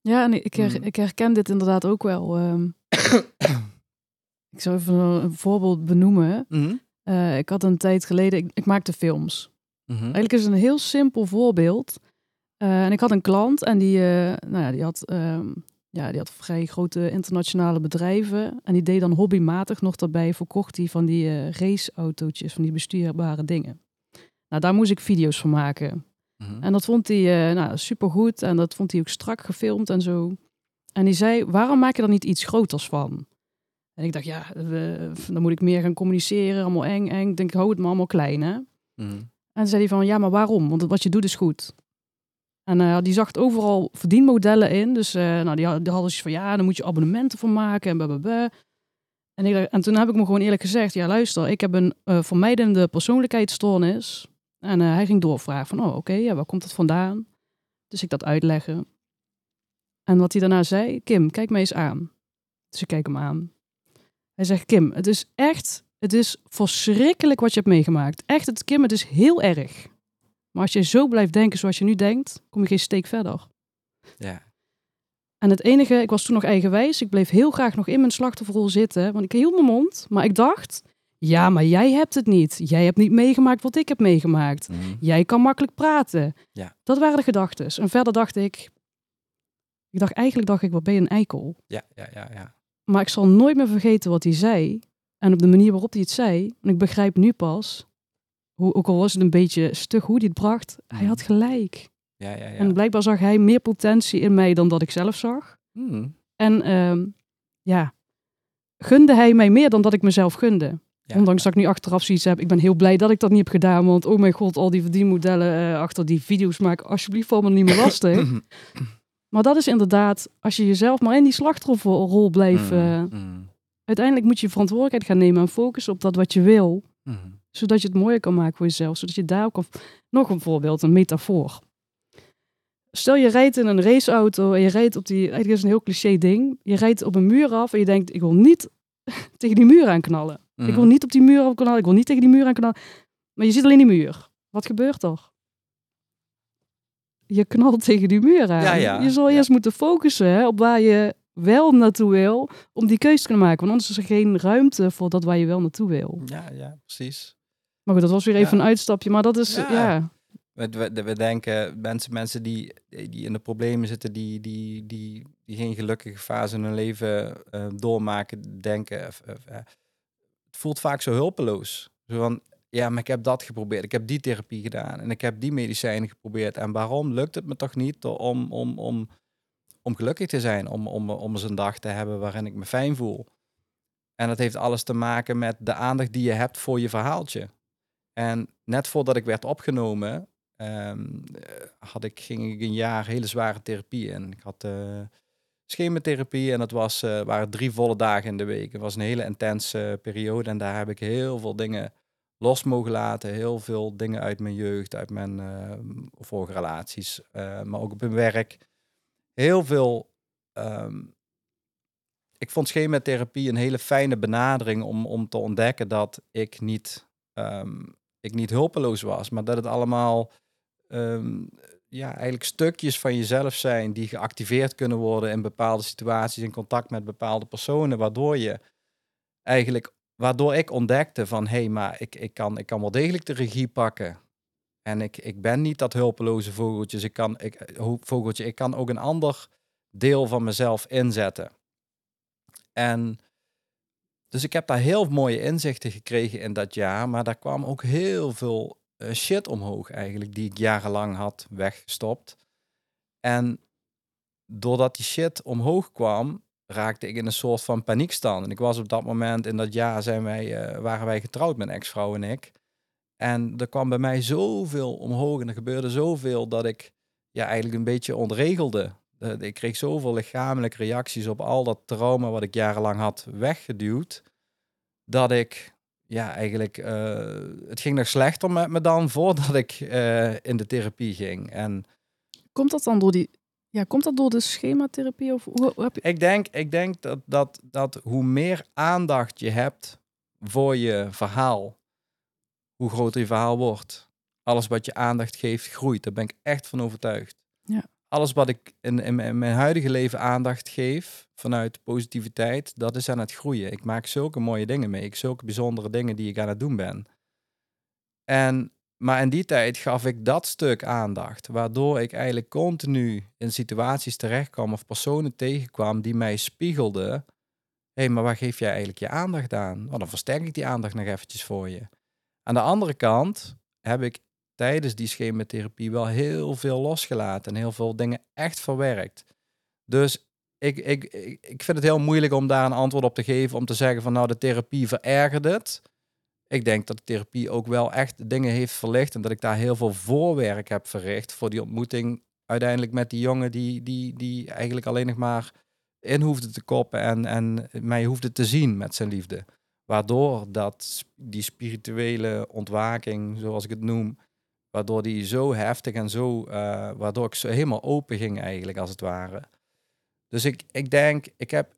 ja en ik, her, mm. ik herken dit inderdaad ook wel. Um, ik zou even een voorbeeld benoemen. Mm uh, ik had een tijd geleden, ik, ik maakte films. Mm -hmm. Eigenlijk is het een heel simpel voorbeeld. Uh, en ik had een klant en die, uh, nou ja, die had... Um, ja, die had vrij grote internationale bedrijven. En die deed dan hobbymatig nog daarbij, verkocht hij van die eh, raceautootjes, van die bestuurbare dingen. Nou, daar moest ik video's van maken. Mhm. En dat vond hij nou, supergoed en dat vond hij ook strak gefilmd en zo. En die zei, waarom maak je er niet iets groters van? En ik dacht, ja, we, dan moet ik meer gaan communiceren, allemaal eng, eng. Ik denk, hou het maar allemaal klein, hè? Mhm. En toen zei hij van, ja, maar waarom? Want wat je doet is goed. En uh, die zag overal verdienmodellen in. Dus uh, nou, die, die hadden zoiets van, ja, dan moet je abonnementen voor maken en blablabla. En, ik, en toen heb ik me gewoon eerlijk gezegd, ja, luister, ik heb een uh, vermijdende persoonlijkheidsstoornis. En hij ging doorvragen van, oh, oké, okay, ja, waar komt dat vandaan? Dus ik dat uitleggen. En wat hij daarna zei, Kim, kijk me eens aan. Dus ik kijk hem aan. Hij zegt, Kim, het is echt, het is verschrikkelijk wat je hebt meegemaakt. Echt, het, Kim, het is heel erg. Maar als je zo blijft denken zoals je nu denkt, kom je geen steek verder. Ja. En het enige, ik was toen nog eigenwijs. Ik bleef heel graag nog in mijn slachtofferrol zitten. Want ik hield mijn mond. Maar ik dacht, ja, maar jij hebt het niet. Jij hebt niet meegemaakt wat ik heb meegemaakt. Mhm. Jij kan makkelijk praten. Ja. Dat waren de gedachten. En verder dacht ik, ik dacht eigenlijk, dacht ik, wat ben je een eikel? Ja, ja, ja, ja. Maar ik zal nooit meer vergeten wat hij zei. En op de manier waarop hij het zei. En ik begrijp nu pas, hoe, ook al was het een beetje stug hoe hij het bracht, hij had gelijk. Ja, ja, ja. En blijkbaar zag hij meer potentie in mij dan dat ik zelf zag. Mhm. En ehm, ja, gunde hij mij meer dan dat ik mezelf gunde. Ja. Ondanks dat ik nu achteraf zoiets heb. Ik ben heel blij dat ik dat niet heb gedaan. Want oh mijn god, al die verdienmodellen eh, achter die video's maken. Alsjeblieft, me niet meer lastig. maar dat is inderdaad, als je jezelf maar in die slachtofferrol blijft. eh, Mhm. Mhm. uiteindelijk moet je verantwoordelijkheid gaan nemen en focussen op dat wat je wil. Mhm. Zodat je het mooier kan maken voor jezelf. Zodat je daar ook... Nog een voorbeeld, een metafoor. Stel je rijdt in een raceauto en je rijdt op die... Eigenlijk is een heel cliché ding. Je rijdt op een muur af en je denkt, ik wil niet tegen die muur aanknallen. Ik wil Mhm. niet op die muur afknallen. Ik wil niet tegen die muur aanknallen. Maar je ziet alleen die muur. Wat gebeurt er? Je knalt tegen die muur aan. Ja, ja, je zal eerst moeten focussen op waar je wel naartoe wil. Om die keuze te kunnen maken. Want anders is er geen ruimte voor dat waar je wel naartoe wil. Ja, ja, precies. Maar goed, dat was weer even een uitstapje. Maar dat is, Ja. We, we, we denken, mensen, mensen die, die in de problemen zitten, die, die, die, die geen gelukkige fase in hun leven eh, doormaken, denken, eh, eh, het voelt vaak zo hulpeloos. Zo van, ja, maar ik heb dat geprobeerd, ik heb die therapie gedaan en ik heb die medicijnen geprobeerd. En waarom lukt het me toch niet om, om, om, om gelukkig te zijn, om, om, om eens een dag te hebben waarin ik me fijn voel. En dat heeft alles te maken met de aandacht die je hebt voor je verhaaltje. En net voordat ik werd opgenomen, ehm, eh, had ik, ging ik een jaar hele zware therapie in. Ik had eh schematherapie en dat was, eh, waren drie volle dagen in de week. Het was een hele intense periode en daar heb ik heel veel dingen los mogen laten. Heel veel dingen uit mijn jeugd, uit mijn eh, vorige relaties, eh, maar ook op mijn werk. Heel veel. ehm, ik vond schematherapie een hele fijne benadering om, om te ontdekken dat ik niet, ehm, ik niet hulpeloos was, maar dat het allemaal ehm, ja, eigenlijk stukjes van jezelf zijn die geactiveerd kunnen worden in bepaalde situaties, in contact met bepaalde personen, waardoor je eigenlijk, waardoor ik ontdekte van hé, hey, maar ik, ik, kan, ik kan wel degelijk de regie pakken. En ik, ik ben niet dat hulpeloze vogeltje. Ik kan, ik, eh, vogeltje. ik kan ook een ander deel van mezelf inzetten. En dus ik heb daar heel mooie inzichten gekregen in dat jaar, maar daar kwam ook heel veel eh, shit omhoog eigenlijk, die ik jarenlang had weggestopt. En doordat die shit omhoog kwam, raakte ik in een soort van paniekstand. En ik was op dat moment, in dat jaar zijn wij, eh, waren wij getrouwd, mijn ex-vrouw en ik. En er kwam bij mij zoveel omhoog en er gebeurde zoveel dat ik ja, eigenlijk een beetje ontregelde. Ik kreeg zoveel lichamelijke reacties op al dat trauma wat ik jarenlang had weggeduwd, dat ik ja, eigenlijk, eh, het ging nog slechter met me dan voordat ik eh, in de therapie ging. En Komt dat dan door die... Ja, komt dat door de schematherapie? Of hoe, hoe heb je... ik denk, ik denk dat, dat, dat hoe meer aandacht je hebt voor je verhaal, hoe groter je verhaal wordt. Alles wat je aandacht geeft, groeit. Daar ben ik echt van overtuigd. Ja. Alles wat ik in, in, mijn- in mijn huidige leven aandacht geef, vanuit positiviteit, dat is aan het groeien. Ik maak zulke mooie dingen mee. Ik zulke bijzondere dingen die ik aan het doen ben. En maar in die tijd gaf ik dat stuk aandacht, waardoor ik eigenlijk continu in situaties terechtkwam of personen tegenkwam die mij spiegelden. Hé, hey, maar waar geef jij eigenlijk je aandacht aan? Nou, dan versterk ik die aandacht nog eventjes voor je. Aan de andere kant heb ik tijdens die schematherapie wel heel veel losgelaten en heel veel dingen echt verwerkt. Dus ik, ik, ik vind het heel moeilijk om daar een antwoord op te geven, om te zeggen van nou de therapie verergert het ik denk dat de therapie ook wel echt dingen heeft verlicht en dat ik daar heel veel voorwerk heb verricht voor die ontmoeting uiteindelijk met die jongen die, die, die eigenlijk alleen nog maar in hoefde te koppen en, en mij hoefde te zien met zijn liefde. Waardoor dat, die spirituele ontwaking, zoals ik het noem, waardoor die zo heftig en zo, uh, waardoor ik zo helemaal open ging eigenlijk als het ware. Dus ik, ik denk, ik heb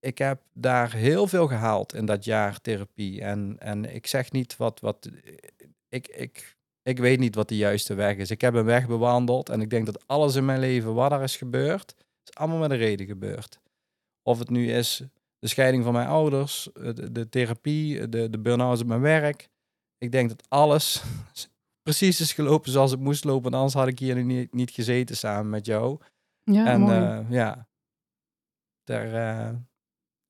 ik heb daar heel veel gehaald in dat jaar therapie. En, en ik zeg niet wat. wat ik, ik, ik weet niet wat de juiste weg is. Ik heb een weg bewandeld en ik denk dat alles in mijn leven wat er is gebeurd, is allemaal met een reden gebeurd. Of het nu is de scheiding van mijn ouders, de, de therapie, de, de burn-out op mijn werk. Ik denk dat alles precies is gelopen zoals het moest lopen. Anders had ik hier niet, niet gezeten samen met jou. Ja, en mooi. Uh, ja, daar, uh,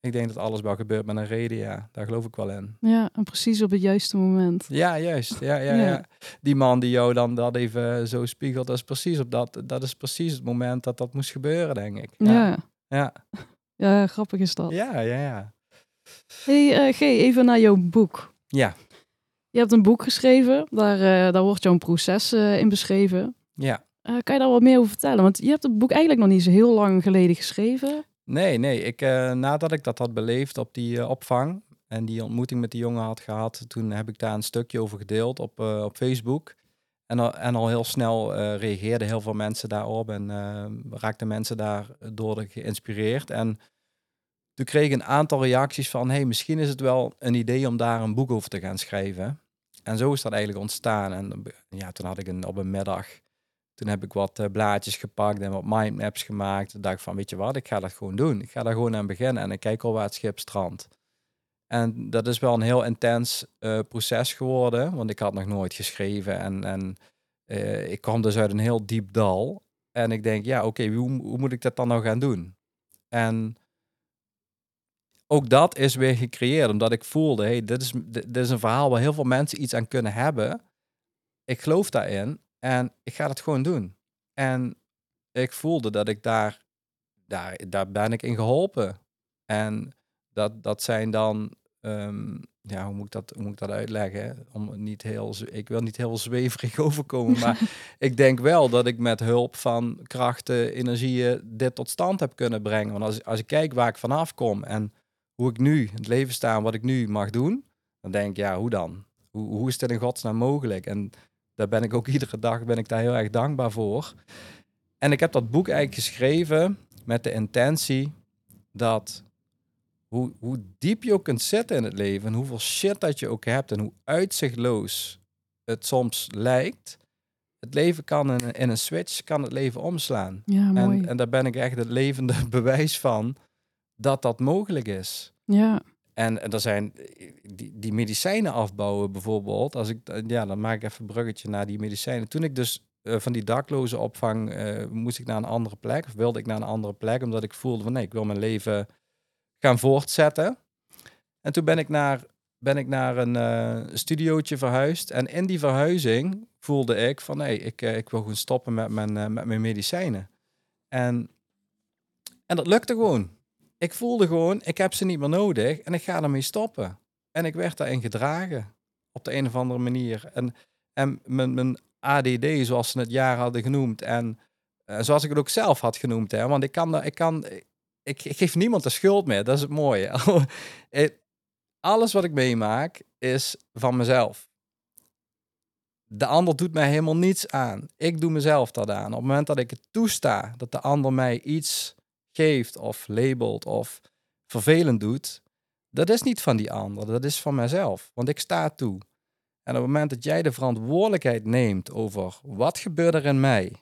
ik denk dat alles wel gebeurt met een reden, ja. Daar geloof ik wel in. Ja, en precies op het juiste moment. Ja, juist. Ja, ja, ja. ja. Die man die jou dan dat even zo spiegelt, dat is precies op dat, dat is precies het moment dat dat moest gebeuren, denk ik. Ja. Ja, ja. ja grappig is dat. Ja, ja, ja. Hey, uh, G, even naar jouw boek. Ja. Je hebt een boek geschreven, daar, uh, daar wordt jouw proces uh, in beschreven. Ja. kan je daar wat meer over vertellen? Want je hebt het boek eigenlijk nog niet zo heel lang geleden geschreven. Nee, nee. Ik, uh, nadat ik dat had beleefd op die uh, opvang en die ontmoeting met die jongen had gehad, toen heb ik daar een stukje over gedeeld op, uh, op Facebook. En al, en al heel snel reageerden heel veel mensen daarop en raakten mensen daardoor geïnspireerd. En toen kreeg ik een aantal reacties van, hey, misschien is het wel een idee om daar een boek over te gaan schrijven. En zo is dat eigenlijk ontstaan. En ja, toen had ik een, op een middag toen heb ik wat uh, blaadjes gepakt en wat mindmaps gemaakt. Toen dacht ik van, weet je wat, ik ga dat gewoon doen. Ik ga daar gewoon aan beginnen en ik kijk al waar het schip strandt. En dat is wel een heel intens uh, proces geworden, want ik had nog nooit geschreven. En, en uh, ik kwam dus uit een heel diep dal. En ik denk, ja, oké, hoe, hoe moet ik dat dan nou gaan doen? En ook dat is weer gecreëerd, omdat ik voelde, hey, dit is, dit is een verhaal waar heel veel mensen iets aan kunnen hebben. Ik geloof daarin en ik ga het gewoon doen. En ik voelde dat ik daar, daar, daar ben ik in geholpen. En dat, dat zijn dan, um, ja, hoe moet, ik dat, hoe moet ik dat uitleggen? Om niet heel, ik wil niet heel zweverig overkomen, maar ik denk wel dat ik met hulp van krachten, energieën dit tot stand heb kunnen brengen. Want als, als ik kijk waar ik vanaf kom en hoe ik nu in het leven sta en wat ik nu mag doen, dan denk ik, ja, hoe dan? Hoe, hoe is dit in godsnaam mogelijk? En daar ben ik ook iedere dag ben ik daar heel erg dankbaar voor. En ik heb dat boek eigenlijk geschreven met de intentie dat hoe, hoe diep je ook kunt zitten in het leven en hoeveel shit dat je ook hebt en hoe uitzichtloos het soms lijkt, het leven kan in, in een switch, kan het leven omslaan. Ja, mooi. En, en daar ben ik echt het levende bewijs van dat dat mogelijk is. Ja. En, er zijn die, die medicijnen afbouwen bijvoorbeeld. Als ik, ja, dan maak ik even een bruggetje naar die medicijnen. Toen ik dus uh, van die dakloze opvang moest ik naar een andere plek, of wilde ik naar een andere plek, omdat ik voelde van nee, ik wil mijn leven gaan voortzetten. En toen ben ik naar, ben ik naar een uh, studiootje verhuisd. En in die verhuizing voelde ik van nee, ik, ik wil gewoon stoppen met mijn, met mijn medicijnen. En, en dat lukte gewoon ik voelde gewoon, ik heb ze niet meer nodig en ik ga ermee stoppen. En ik werd daarin gedragen op de een of andere manier. En, en mijn, mijn ADD, zoals ze het jaar hadden genoemd, en uh, zoals ik het ook zelf had genoemd, hè, want ik kan, ik kan, ik, ik geef niemand de schuld meer, dat is het mooie. Alles wat ik meemaak is van mezelf. De ander doet mij helemaal niets aan. Ik doe mezelf dat aan. Op het moment dat ik het toesta dat de ander mij iets geeft of labelt of vervelend doet, dat is niet van die ander, dat is van mijzelf. Want ik sta toe. En op het moment dat jij de verantwoordelijkheid neemt over wat gebeurt er in mij,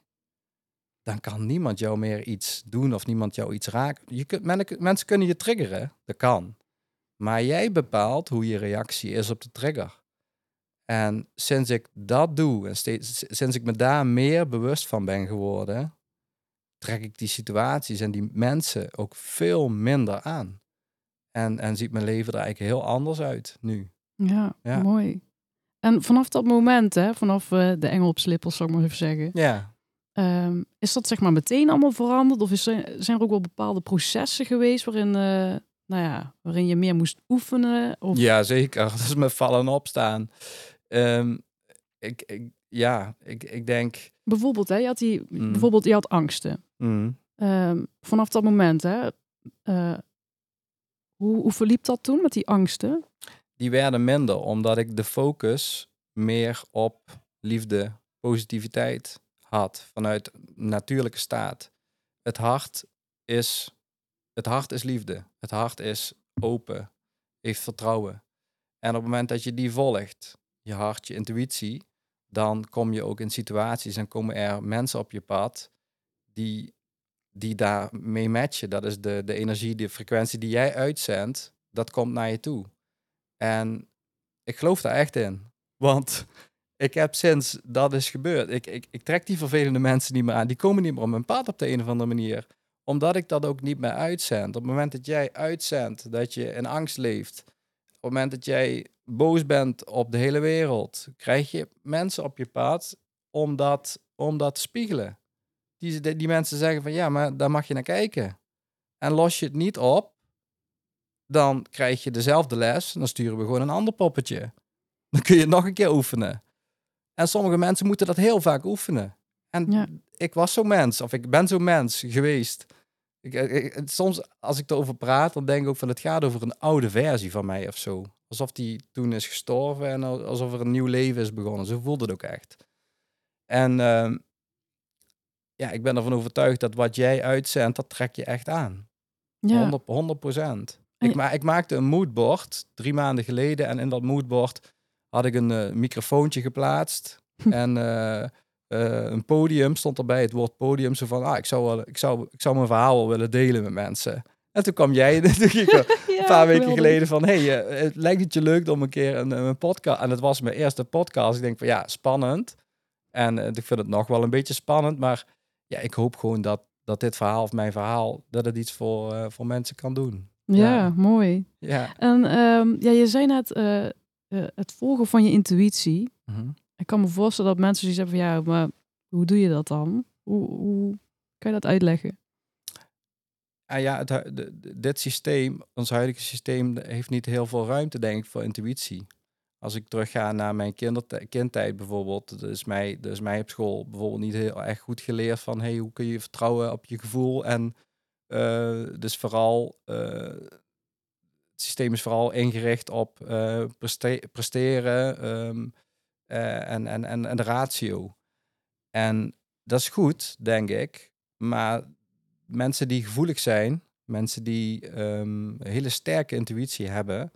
dan kan niemand jou meer iets doen of niemand jou iets raken. Je kunt, mensen kunnen je triggeren, dat kan. Maar jij bepaalt hoe je reactie is op de trigger. En sinds ik dat doe en sinds ik me daar meer bewust van ben geworden, trek ik die situaties en die mensen ook veel minder aan. En, en ziet mijn leven er eigenlijk heel anders uit nu. Ja, Ja. mooi. En vanaf dat moment, hè, vanaf eh, de engel op slippers, zou ik maar even zeggen, Ja, ehm, is dat zeg maar meteen allemaal veranderd? Of is er, zijn er ook wel bepaalde processen geweest waarin, eh, nou ja, waarin je meer moest oefenen? Of... ja zeker. Dat is met vallen en opstaan. Ik, ik, ja, ik, ik denk... Bijvoorbeeld, hè, je had die, Mm. bijvoorbeeld, je had angsten. Mm, Ehm, vanaf dat moment, hè, eh, hoe, hoe verliep dat toen met die angsten? die werden minder, omdat ik de focus meer op liefde, positiviteit had vanuit natuurlijke staat. Het hart is, het hart is liefde. Het hart is open, heeft vertrouwen. En op het moment dat je die volgt, je hart, je intuïtie, dan kom je ook in situaties en komen er mensen op je pad die, die daar mee matchen. Dat is de, de energie, de frequentie die jij uitzendt, dat komt naar je toe. En ik geloof daar echt in. Want ik heb sinds dat is gebeurd, ik, ik, ik trek die vervelende mensen niet meer aan. Die komen niet meer op mijn pad op de een of andere manier. Omdat ik dat ook niet meer uitzend. Op het moment dat jij uitzendt dat je in angst leeft. Op het moment dat jij boos bent op de hele wereld. Krijg je mensen op je pad om dat, om dat te spiegelen. Die, die, die mensen zeggen van ja, maar daar mag je naar kijken. En los je het niet op, dan krijg je dezelfde les. Dan sturen we gewoon een ander poppetje. Dan kun je het nog een keer oefenen. En sommige mensen moeten dat heel vaak oefenen. En Ja. ik was zo'n mens, of ik ben zo'n mens geweest. Ik, ik- het- soms als ik erover praat, dan denk ik ook van het gaat over een oude versie van mij of zo. Alsof die toen is gestorven en al- alsof er een nieuw leven is begonnen. Zo voelde het ook echt. En ehm, ja, ik ben ervan overtuigd dat wat jij uitzendt, dat trek je echt aan. Ja, 100, 100 procent. En Ik, ma ik maakte een moodboard drie maanden geleden. En in dat moodboard had ik een eh, microfoontje geplaatst. en eh, eh, een podium stond erbij, het woord podium. Zo van, ah, ik zou, wel, ik, zou, ik zou mijn verhaal wel willen delen met mensen. En toen kwam jij toen ging ik een paar weken geleden van... hey, het lijkt het je leuk om een keer een, een podcast... En het was mijn eerste podcast. Ik denk van, ja, spannend. En ik vind het nog wel een beetje spannend. Maar ja, ik hoop gewoon dat, dat dit verhaal of mijn verhaal... dat het iets voor, eh, voor mensen kan doen. Ja, Ja. mooi. Ja. En ehm, ja, je zei net eh, eh, het volgen van je intuïtie. Mhm. Ik kan me voorstellen dat mensen zoiets hebben van ja, maar hoe doe je dat dan? Hoe, hoe kan je dat uitleggen? Ah ja, het, hu- de- de- dit systeem, ons huidige systeem, heeft niet heel veel ruimte, denk ik, voor intuïtie. Als ik terugga naar mijn kindertij- kindtijd bijvoorbeeld, is mij, is mij op school bijvoorbeeld niet heel erg goed geleerd van hey, hoe kun je vertrouwen op je gevoel. En eh, dus vooral, eh, het systeem is vooral ingericht op eh, preste- presteren ehm, eh, en, en, en, en de ratio. En dat is goed, denk ik. Maar mensen die gevoelig zijn, mensen die ehm, een hele sterke intuïtie hebben,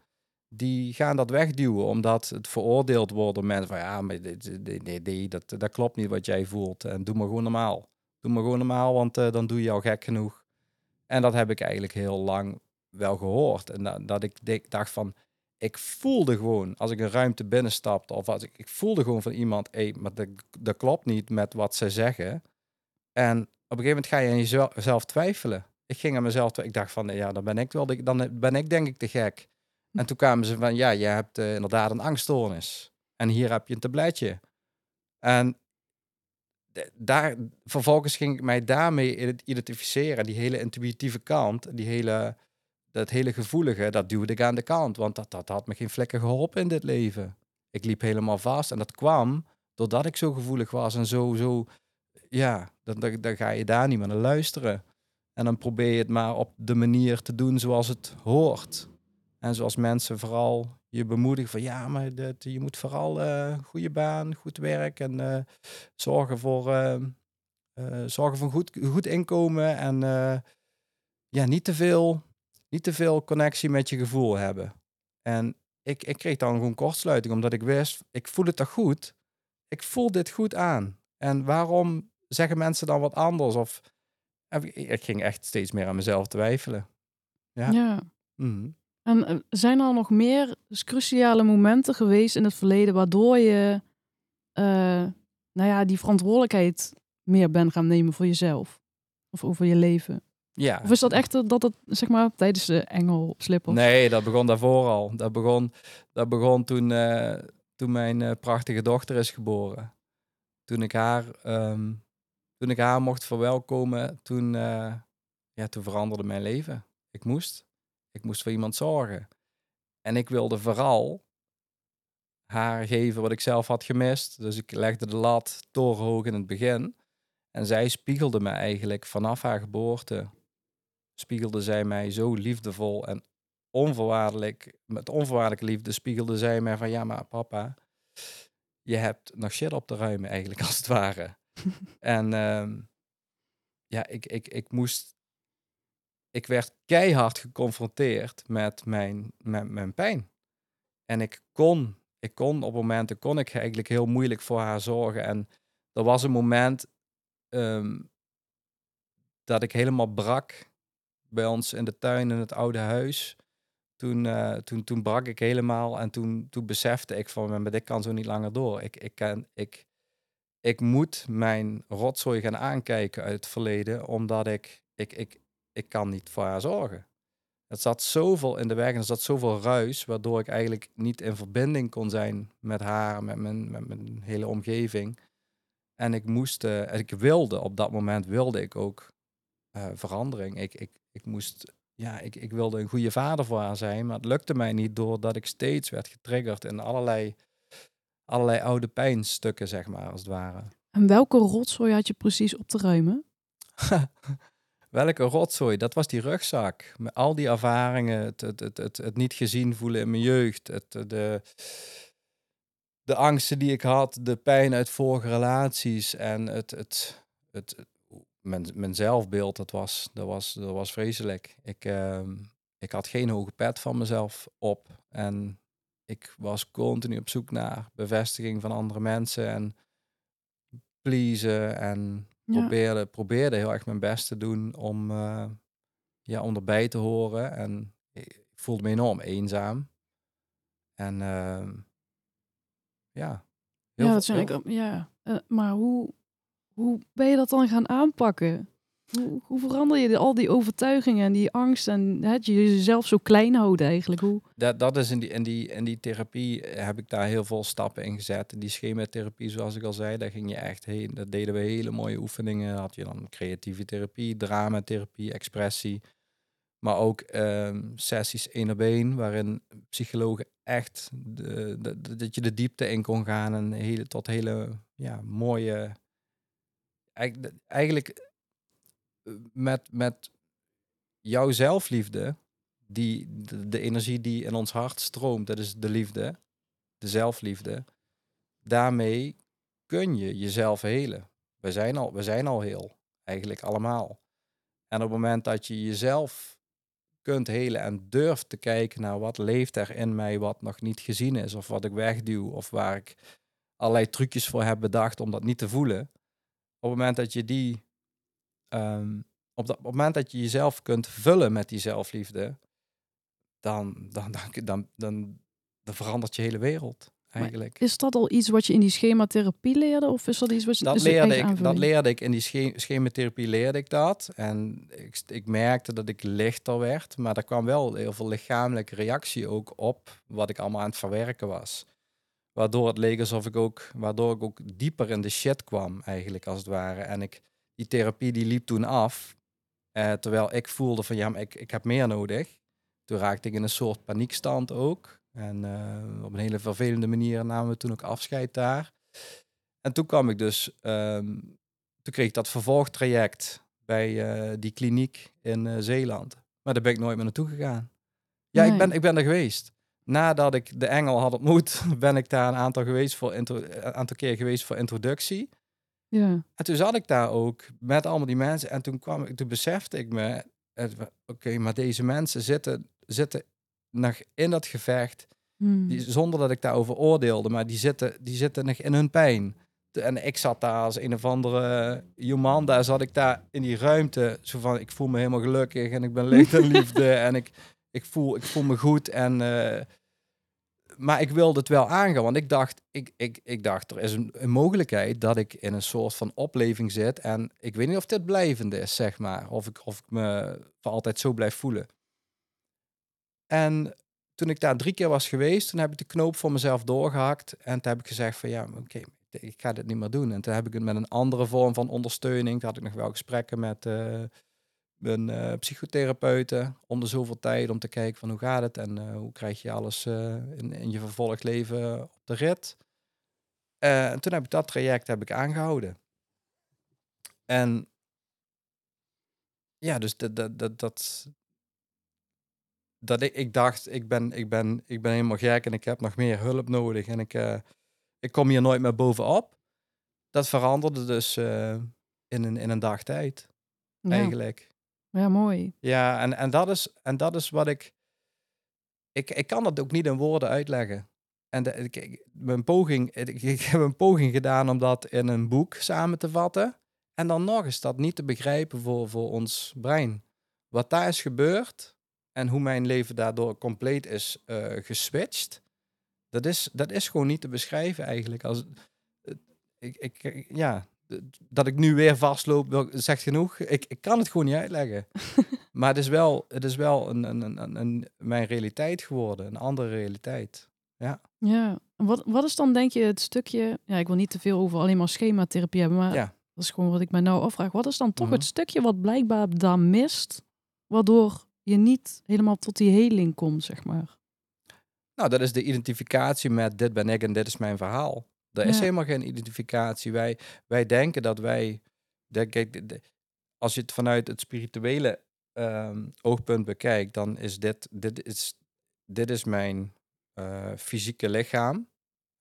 die gaan dat wegduwen omdat het veroordeeld wordt door mensen van ja, maar dit, dit- dit- dat, dat klopt niet wat jij voelt en doe maar gewoon normaal. Doe maar gewoon normaal, want eh, dan doe je al gek genoeg. En dat heb ik eigenlijk heel lang wel gehoord. En dat, dat ik dacht van, ik voelde gewoon, als ik een ruimte binnenstapte, of als ik, ik voelde gewoon van iemand, hé, maar dat, dat klopt niet met wat ze zeggen. En op een gegeven moment ga je aan jezelf zelf twijfelen. Ik ging aan mezelf. Ik dacht van, ja, dan ben ik wel, dan ben ik denk ik te gek. En toen kwamen ze van, ja, je hebt eh, inderdaad een angststoornis. En hier heb je een tabletje. En daar, vervolgens ging ik mij daarmee ide- identificeren. Die hele intuïtieve kant, die hele, dat hele gevoelige, dat duwde ik aan de kant. Want dat, dat had me geen vlekken geholpen in dit leven. Ik liep helemaal vast. En dat kwam doordat ik zo gevoelig was en zo, zo ja, dan, dan, dan ga je daar niet meer naar luisteren. En dan probeer je het maar op de manier te doen zoals het hoort. En zoals mensen vooral je bemoedigen van ja, maar dat, je moet vooral eh goede baan, goed werk en eh, zorgen voor, eh, zorgen voor goed, goed inkomen en ja, niet te, veel, niet te veel connectie met je gevoel hebben. En ik, ik kreeg dan gewoon kortsluiting, omdat ik wist, ik voel het toch goed. Ik voel dit goed aan. En waarom zeggen mensen dan wat anders? Of ik, ik ging echt steeds meer aan mezelf twijfelen. Ja. Ja. Mhm. En eh, zijn er nog meer cruciale momenten geweest in het verleden waardoor je eh, nou ja, die verantwoordelijkheid meer bent gaan nemen voor jezelf? Of over je leven? Ja. Of is dat echt dat het, zeg maar, tijdens de engel op slipper? Nee, dat begon daarvoor al. Dat begon, dat begon toen, eh, toen mijn prachtige dochter is geboren. Toen ik haar, ehm, toen ik haar mocht verwelkomen, toen, ja, toen veranderde mijn leven. Ik moest. Ik moest voor iemand zorgen. En ik wilde vooral haar geven wat ik zelf had gemist. Dus ik legde de lat torenhoog in het begin. En zij spiegelde me eigenlijk vanaf haar geboorte. Spiegelde zij mij zo liefdevol en onvoorwaardelijk, met onvoorwaardelijke liefde spiegelde zij mij van ja, maar papa, je hebt nog shit op te ruimen eigenlijk als het ware. en ehm, ja, ik, ik, ik moest, ik werd keihard geconfronteerd met mijn, met mijn pijn. En ik kon, ik kon op momenten, kon ik eigenlijk heel moeilijk voor haar zorgen. En er was een moment ehm, dat ik helemaal brak bij ons in de tuin in het oude huis. Toen, eh, toen, toen brak ik helemaal en toen, toen besefte ik van, maar dit kan zo niet langer door. Ik, ik, kan, ik, ik moet mijn rotzooi gaan aankijken uit het verleden, omdat ik, ik, ik, ik kan niet voor haar zorgen. Het zat zoveel in de weg en er zat zoveel ruis, waardoor ik eigenlijk niet in verbinding kon zijn met haar, met mijn, met mijn hele omgeving. En ik moest, eh, ik wilde, op dat moment wilde ik ook eh, verandering. Ik, ik, ik moest, ja, ik, ik wilde een goede vader voor haar zijn, maar het lukte mij niet doordat ik steeds werd getriggerd in allerlei, allerlei oude pijnstukken, zeg maar, als het ware. En welke rotzooi had je precies op te ruimen? Welke rotzooi, dat was die rugzak. Met al die ervaringen, het, het, het, het, het niet gezien voelen in mijn jeugd, het, de, de angsten die ik had, de pijn uit vorige relaties en het, het, het, mijn, mijn zelfbeeld, dat was, dat, was, dat was vreselijk. Ik, ehm, ik had geen hoge pet van mezelf op en ik was continu op zoek naar bevestiging van andere mensen en pleasen en Ja. probeerde, probeerde heel erg mijn best te doen om, eh, ja, om erbij te horen. En ik voelde me enorm eenzaam. En ehm, ja. heel ja, dat zijn ik, ja. Eh, maar hoe, hoe ben je dat dan gaan aanpakken? Hoe, hoe verander je al die overtuigingen en die angst en het je jezelf zo klein houden eigenlijk? Hoe, dat, dat is in die, in, die, in die therapie eh, heb ik daar heel veel stappen in gezet. Die schematherapie, zoals ik al zei, daar ging je echt heen. Dat deden we hele mooie oefeningen. Had je dan creatieve therapie, dramatherapie, expressie. Maar ook ehm, sessies één op één, waarin psychologen echt de, de- dat je de diepte in kon gaan en hele, tot hele ja, mooie. Eigenlijk, met, met jouw zelfliefde, die, de, de energie die in ons hart stroomt, dat is de liefde, de zelfliefde. Daarmee kun je jezelf helen. We zijn al, we zijn al heel, eigenlijk allemaal. En op het moment dat je jezelf kunt helen en durft te kijken naar wat leeft er in mij wat nog niet gezien is, of wat ik wegduw, of waar ik allerlei trucjes voor heb bedacht om dat niet te voelen. Op het moment dat je die, ehm, op, dat, op het moment dat je jezelf kunt vullen met die zelfliefde, dan, dan, dan, dan, dan, dan verandert je hele wereld eigenlijk. is dat al iets wat je in die schematherapie leerde? Of is dat iets wat je Dat het leerde, ik, dat leerde ik in die sche schematherapie leerde ik dat. En ik, ik merkte dat ik lichter werd. Maar er kwam wel heel veel lichamelijke reactie ook op wat ik allemaal aan het verwerken was. Waardoor het leek alsof ik ook, waardoor ik ook dieper in de shit kwam eigenlijk als het ware. En ik, die therapie die liep toen af. eh, terwijl ik voelde van ja, maar ik, ik heb meer nodig. Toen raakte ik in een soort paniekstand ook. En eh, op een hele vervelende manier namen we toen ook afscheid daar. En toen kwam ik dus, ehm, toen kreeg ik dat vervolgtraject bij eh, die kliniek in Zeeland. Maar daar ben ik nooit meer naartoe gegaan. Ja, Nee. ik, ben, ik ben er geweest. Nadat ik de engel had ontmoet, ben ik daar een aantal, geweest voor intro, een aantal keer geweest voor introductie. Ja. En toen zat ik daar ook met allemaal die mensen. En toen, kwam ik, toen besefte ik me, oké, maar deze mensen zitten, zitten nog in dat gevecht. Hmm. Die, zonder dat ik daarover oordeelde, maar die zitten, die zitten nog in hun pijn. En ik zat daar als een of andere human, daar zat ik daar in die ruimte, zo van, ik voel me helemaal gelukkig en ik ben en liefde en ik, Ik voel, ik voel me goed en... eh, maar ik wilde het wel aangaan, want ik dacht, ik, ik, ik dacht, er is een, een mogelijkheid dat ik in een soort van opleving zit. En ik weet niet of dit blijvend is, zeg maar. Of ik, of ik me voor altijd zo blijf voelen. En toen ik daar drie keer was geweest, toen heb ik de knoop voor mezelf doorgehakt. En toen heb ik gezegd van ja, oké, ik ga dit niet meer doen. En toen heb ik het met een andere vorm van ondersteuning. Toen had ik nog wel gesprekken met eh, mijn eh, psychotherapeuten om de zoveel tijd om te kijken van hoe gaat het en eh, hoe krijg je alles eh, in, in je vervolgleven op de rit. En toen heb ik dat traject heb ik aangehouden. En ja, dus dat, dat, dat, dat, dat ik, ik dacht, ik ben, ik, ben, ik ben helemaal gek en ik heb nog meer hulp nodig en ik, ik kom hier nooit meer bovenop. Dat veranderde dus in, een, in een dag tijd, Ja, eigenlijk. Ja mooi. Ja, en, en, dat is, en dat is wat ik, ik... Ik kan dat ook niet in woorden uitleggen. En de, ik, ik- mijn poging, ik, ik heb een poging gedaan om dat in een boek samen te vatten. En dan nog eens dat niet te begrijpen voor, voor ons brein. Wat daar is gebeurd en hoe mijn leven daardoor compleet is eh, geswitcht. Dat is, dat is gewoon niet te beschrijven eigenlijk. Als, ik, ik, ja, dat ik nu weer vastloop, zegt genoeg. Ik, ik kan het gewoon niet uitleggen. maar het is wel, het is wel een, een, een, een, mijn realiteit geworden, een andere realiteit. Ja, en wat, wat is dan denk je het stukje... Ja, ik wil niet te veel over alleen maar schematherapie hebben, maar Ja. dat is gewoon wat ik mij nou afvraag. Wat is dan toch Mhm. het stukje wat blijkbaar daar mist, waardoor je niet helemaal tot die heling komt, zeg maar? Nou, dat is de identificatie met dit ben ik en dit is mijn verhaal. Er is Ja. helemaal geen identificatie. Wij, wij denken dat wij, kijk, als je het vanuit het spirituele ehm, oogpunt bekijkt, dan is dit, dit, is, dit is mijn eh, fysieke lichaam.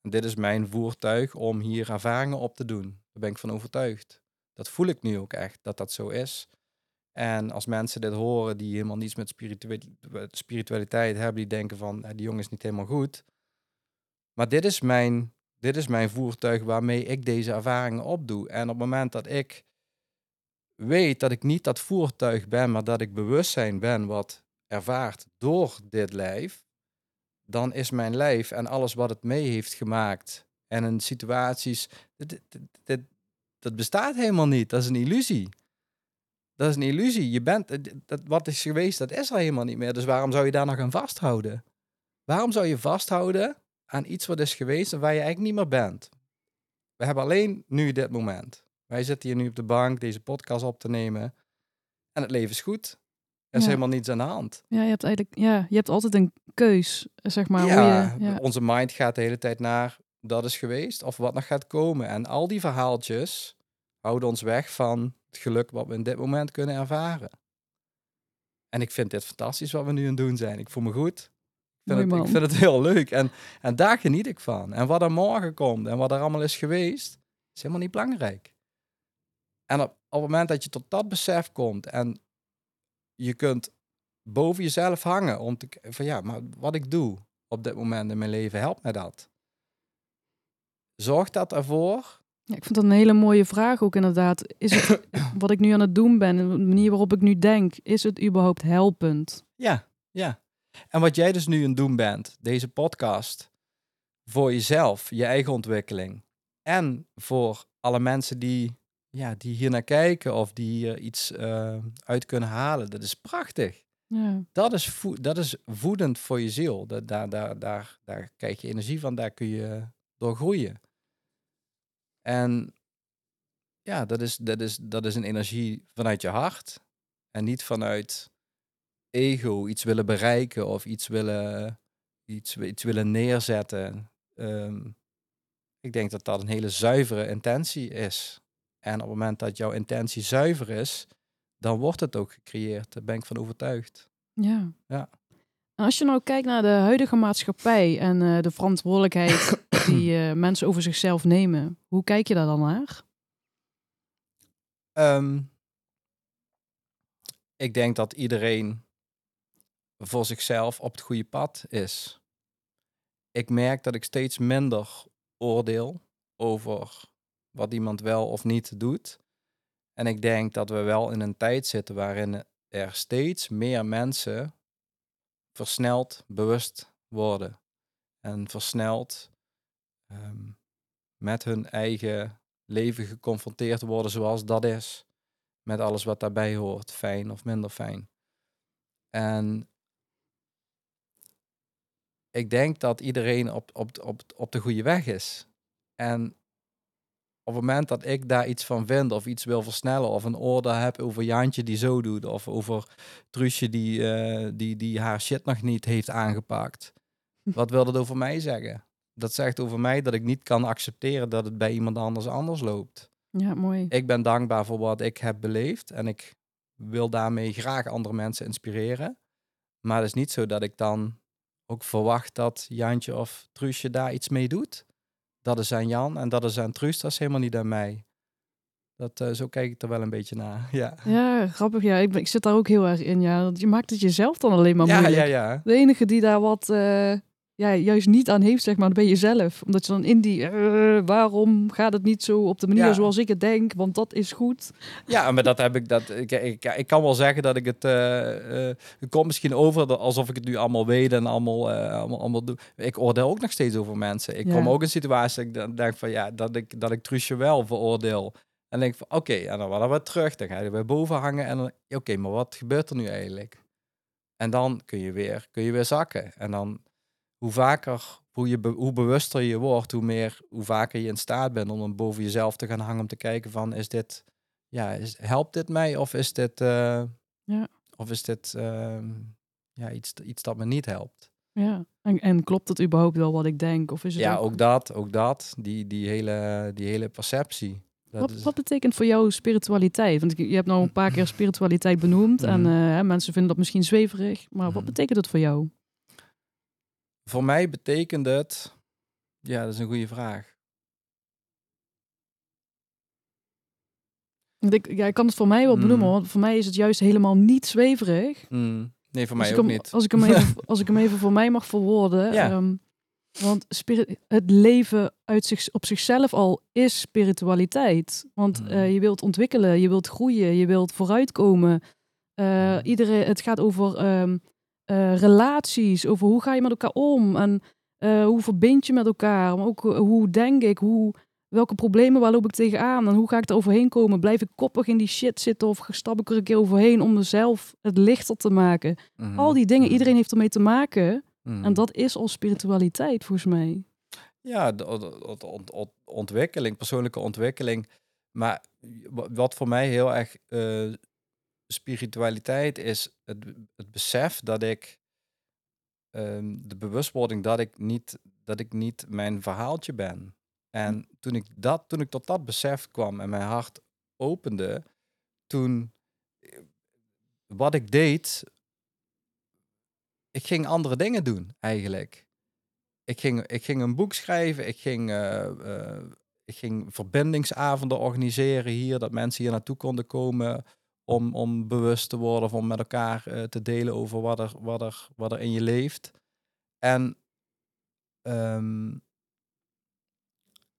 Dit is mijn voertuig om hier ervaringen op te doen. Daar ben ik van overtuigd. Dat voel ik nu ook echt, dat dat zo is. En als mensen dit horen die helemaal niets met spiritua- spiritualiteit hebben, die denken van, "Eh, die jongen is niet helemaal goed. Maar dit is, mijn, dit is mijn voertuig waarmee ik deze ervaringen opdoe. En op het moment dat ik weet dat ik niet dat voertuig ben, maar dat ik bewustzijn ben wat ervaart door dit lijf, dan is mijn lijf en alles wat het mee heeft gemaakt en in situaties, dit, dat bestaat helemaal niet. Dat is een illusie. Dat is een illusie. Je bent, eh, dat, wat is geweest, dat is er helemaal niet meer. Dus waarom zou je daar nog aan vasthouden? Waarom zou je vasthouden aan iets wat is geweest en waar je eigenlijk niet meer bent? We hebben alleen nu dit moment. Wij zitten hier nu op de bank deze podcast op te nemen. En het leven is goed. Er is Ja. helemaal niets aan de hand. Ja, je hebt eigenlijk, ja, je hebt altijd een keus, zeg maar. ja, hoe je, ja. onze mind gaat de hele tijd naar dat is geweest of wat nog gaat komen. En al die verhaaltjes houden ons weg van het geluk wat we in dit moment kunnen ervaren. En ik vind dit fantastisch wat we nu aan het doen zijn. Ik voel me goed. Ik Mooi vind, het, ik vind het heel leuk. En, en daar geniet ik van. En wat er morgen komt en wat er allemaal is geweest, is helemaal niet belangrijk. En op, op het moment dat je tot dat besef komt en je kunt boven jezelf hangen om te van ja, maar wat ik doe op dit moment in mijn leven, helpt mij dat? Zorgt dat ervoor? Ja, ik vind dat een hele mooie vraag ook inderdaad. Is het wat ik nu aan het doen ben, en de manier waarop ik nu denk, is het überhaupt helpend? Ja, ja. En wat jij dus nu aan het doen bent, deze podcast, voor jezelf, je eigen ontwikkeling. En voor alle mensen die, ja, die hier naar kijken of die hier iets eh, uit kunnen halen. Dat is prachtig. Ja, Dat is, dat is voedend voor je ziel. Dat, daar, daar, daar, daar krijg je energie van, daar kun je door groeien. En ja, dat is, dat, is, dat is een energie vanuit je hart. En niet vanuit ego, iets willen bereiken of iets willen, iets, iets willen neerzetten. Ehm, ik denk dat dat een hele zuivere intentie is. En op het moment dat jouw intentie zuiver is, dan wordt het ook gecreëerd. Daar ben ik van overtuigd. ja. Ja. En als je nou kijkt naar de huidige maatschappij en eh, de verantwoordelijkheid die eh, mensen over zichzelf nemen, hoe kijk je daar dan naar? Ehm, ik denk dat iedereen voor zichzelf op het goede pad is. Ik merk dat ik steeds minder oordeel over wat iemand wel of niet doet. En ik denk dat we wel in een tijd zitten waarin er steeds meer mensen versneld bewust worden. En versneld ehm, met hun eigen leven geconfronteerd worden zoals dat is. Met alles wat daarbij hoort, fijn of minder fijn. En ik denk dat iedereen op, op, op, op de goede weg is. En op het moment dat ik daar iets van vind of iets wil versnellen of een oordeel heb over Jantje die zo doet of over Truusje die, uh, die, die haar shit nog niet heeft aangepakt. Wat wil dat over mij zeggen? Dat zegt over mij dat ik niet kan accepteren dat het bij iemand anders anders loopt. Ja, mooi. Ik ben dankbaar voor wat ik heb beleefd en ik wil daarmee graag andere mensen inspireren. Maar het is niet zo dat ik dan ook verwacht dat Jantje of Truusje daar iets mee doet. Dat is aan Jan en dat is aan Truus, dat is helemaal niet aan mij. Dat, uh, zo kijk ik er wel een beetje naar. Ja, ja grappig. Ja, ik, ik zit daar ook heel erg in. Ja. Je maakt het jezelf dan alleen maar ja, moeilijk. Ja, ja. De enige die daar wat, uh, ja, juist niet aan heeft, zeg maar, dat ben je zelf. Omdat je dan in die, uh, waarom gaat het niet zo op de manier zoals ik het denk, want dat is goed. Ja, maar dat heb ik, dat, ik, ik, ik kan wel zeggen dat ik het, uh, uh, het komt misschien over alsof ik het nu allemaal weet en allemaal, allemaal, allemaal doe. Ik oordeel ook nog steeds over mensen. Ik ja. kom ook in situaties dat ik denk van, ja, dat ik, dat ik Truusje wel veroordeel. En denk van, oké, okay, en dan gaan we terug, dan ga je weer boven hangen en dan, oké, maar wat gebeurt er nu eigenlijk? En dan kun je weer, kun je weer zakken. En dan hoe vaker, hoe, je hoe bewuster je wordt, hoe meer, hoe vaker je in staat bent om dan boven jezelf te gaan hangen om te kijken van is dit, ja, is, helpt dit mij of is dit, uh, ja. of is dit uh, ja, iets, iets dat me niet helpt? Ja, en, en klopt het überhaupt wel wat ik denk? Of is het ja, ook... ook dat, ook dat, die, die, hele, die hele perceptie. Wat, is... wat, betekent voor jou spiritualiteit? Want je hebt nou een paar keer spiritualiteit benoemd en uh, mensen vinden dat misschien zweverig, maar wat betekent het voor jou? Voor mij betekent het. Ja, dat is een goede vraag. Ik, ja, ik kan het voor mij wel benoemen, mm. want voor mij is het juist helemaal niet zweverig. Mm. Nee, voor mij ook hem, niet. Als ik, hem even, als ik hem even voor mij mag verwoorden. Ja. Um, want het leven uit zich, op zichzelf al is spiritualiteit. Want Mm. uh, je wilt ontwikkelen, je wilt groeien, je wilt vooruitkomen. Uh, Mm. iedereen, het gaat over um, uh, relaties, over hoe ga je met elkaar om en uh, hoe verbind je met elkaar, maar ook uh, hoe denk ik, hoe, welke problemen waar loop ik tegenaan en hoe ga ik er overheen komen? Blijf ik koppig in die shit zitten of stap ik er een keer overheen om mezelf het lichter te maken? Mhm. Al die dingen, iedereen heeft ermee te maken Mhm. en dat is al spiritualiteit volgens mij. Ja, de, de- de ont- ont- ontwikkeling, persoonlijke ontwikkeling. Maar wa- wat voor mij heel erg eh, spiritualiteit is, het, het besef dat ik, ehm, de bewustwording dat ik, niet, dat ik niet mijn verhaaltje ben. En toen ik, dat, toen ik tot dat besef kwam en mijn hart opende, toen eh, wat ik deed, ik ging andere dingen doen eigenlijk. Ik ging, ik ging een boek schrijven, ik ging, eh, eh, ik ging verbindingsavonden organiseren hier, dat mensen hier naartoe konden komen om, om bewust te worden of om met elkaar eh, te delen over wat er, wat, er, wat er in je leeft. En ehm,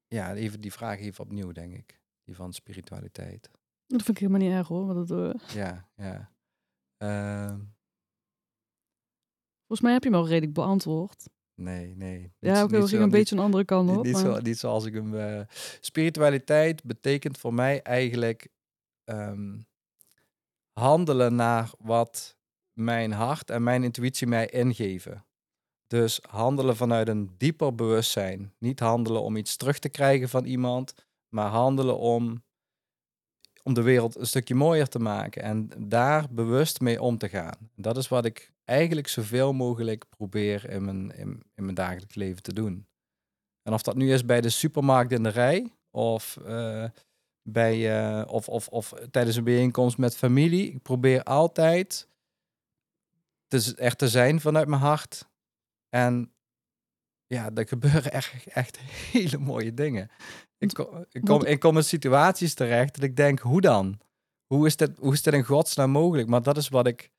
ja, even die vraag even opnieuw, denk ik. Die van spiritualiteit. Dat vind ik helemaal niet erg hoor. Want dat, eh, Ja, ja. Ehm, volgens mij heb je hem al redelijk beantwoord. nee, nee. Ja, oké, we gingen een beetje een andere kant op. niet, maar- zo, niet zoals ik hem. eh, spiritualiteit betekent voor mij eigenlijk ehm, handelen naar wat mijn hart en mijn intuïtie mij ingeven. Dus handelen vanuit een dieper bewustzijn. Niet handelen om iets terug te krijgen van iemand, maar handelen om, om de wereld een stukje mooier te maken en daar bewust mee om te gaan. Dat is wat ik eigenlijk zoveel mogelijk probeer in mijn, in, in mijn dagelijks leven te doen. En of dat nu is bij de supermarkt in de rij of, eh, bij, eh, of, of, of tijdens een bijeenkomst met familie. Ik probeer altijd te, er te zijn vanuit mijn hart. En ja, er gebeuren echt, echt hele mooie dingen. Ik kom, ik, kom, ik kom in situaties terecht dat ik denk, hoe dan? Hoe is dit, hoe is dit in godsnaam mogelijk? Maar dat is wat ik,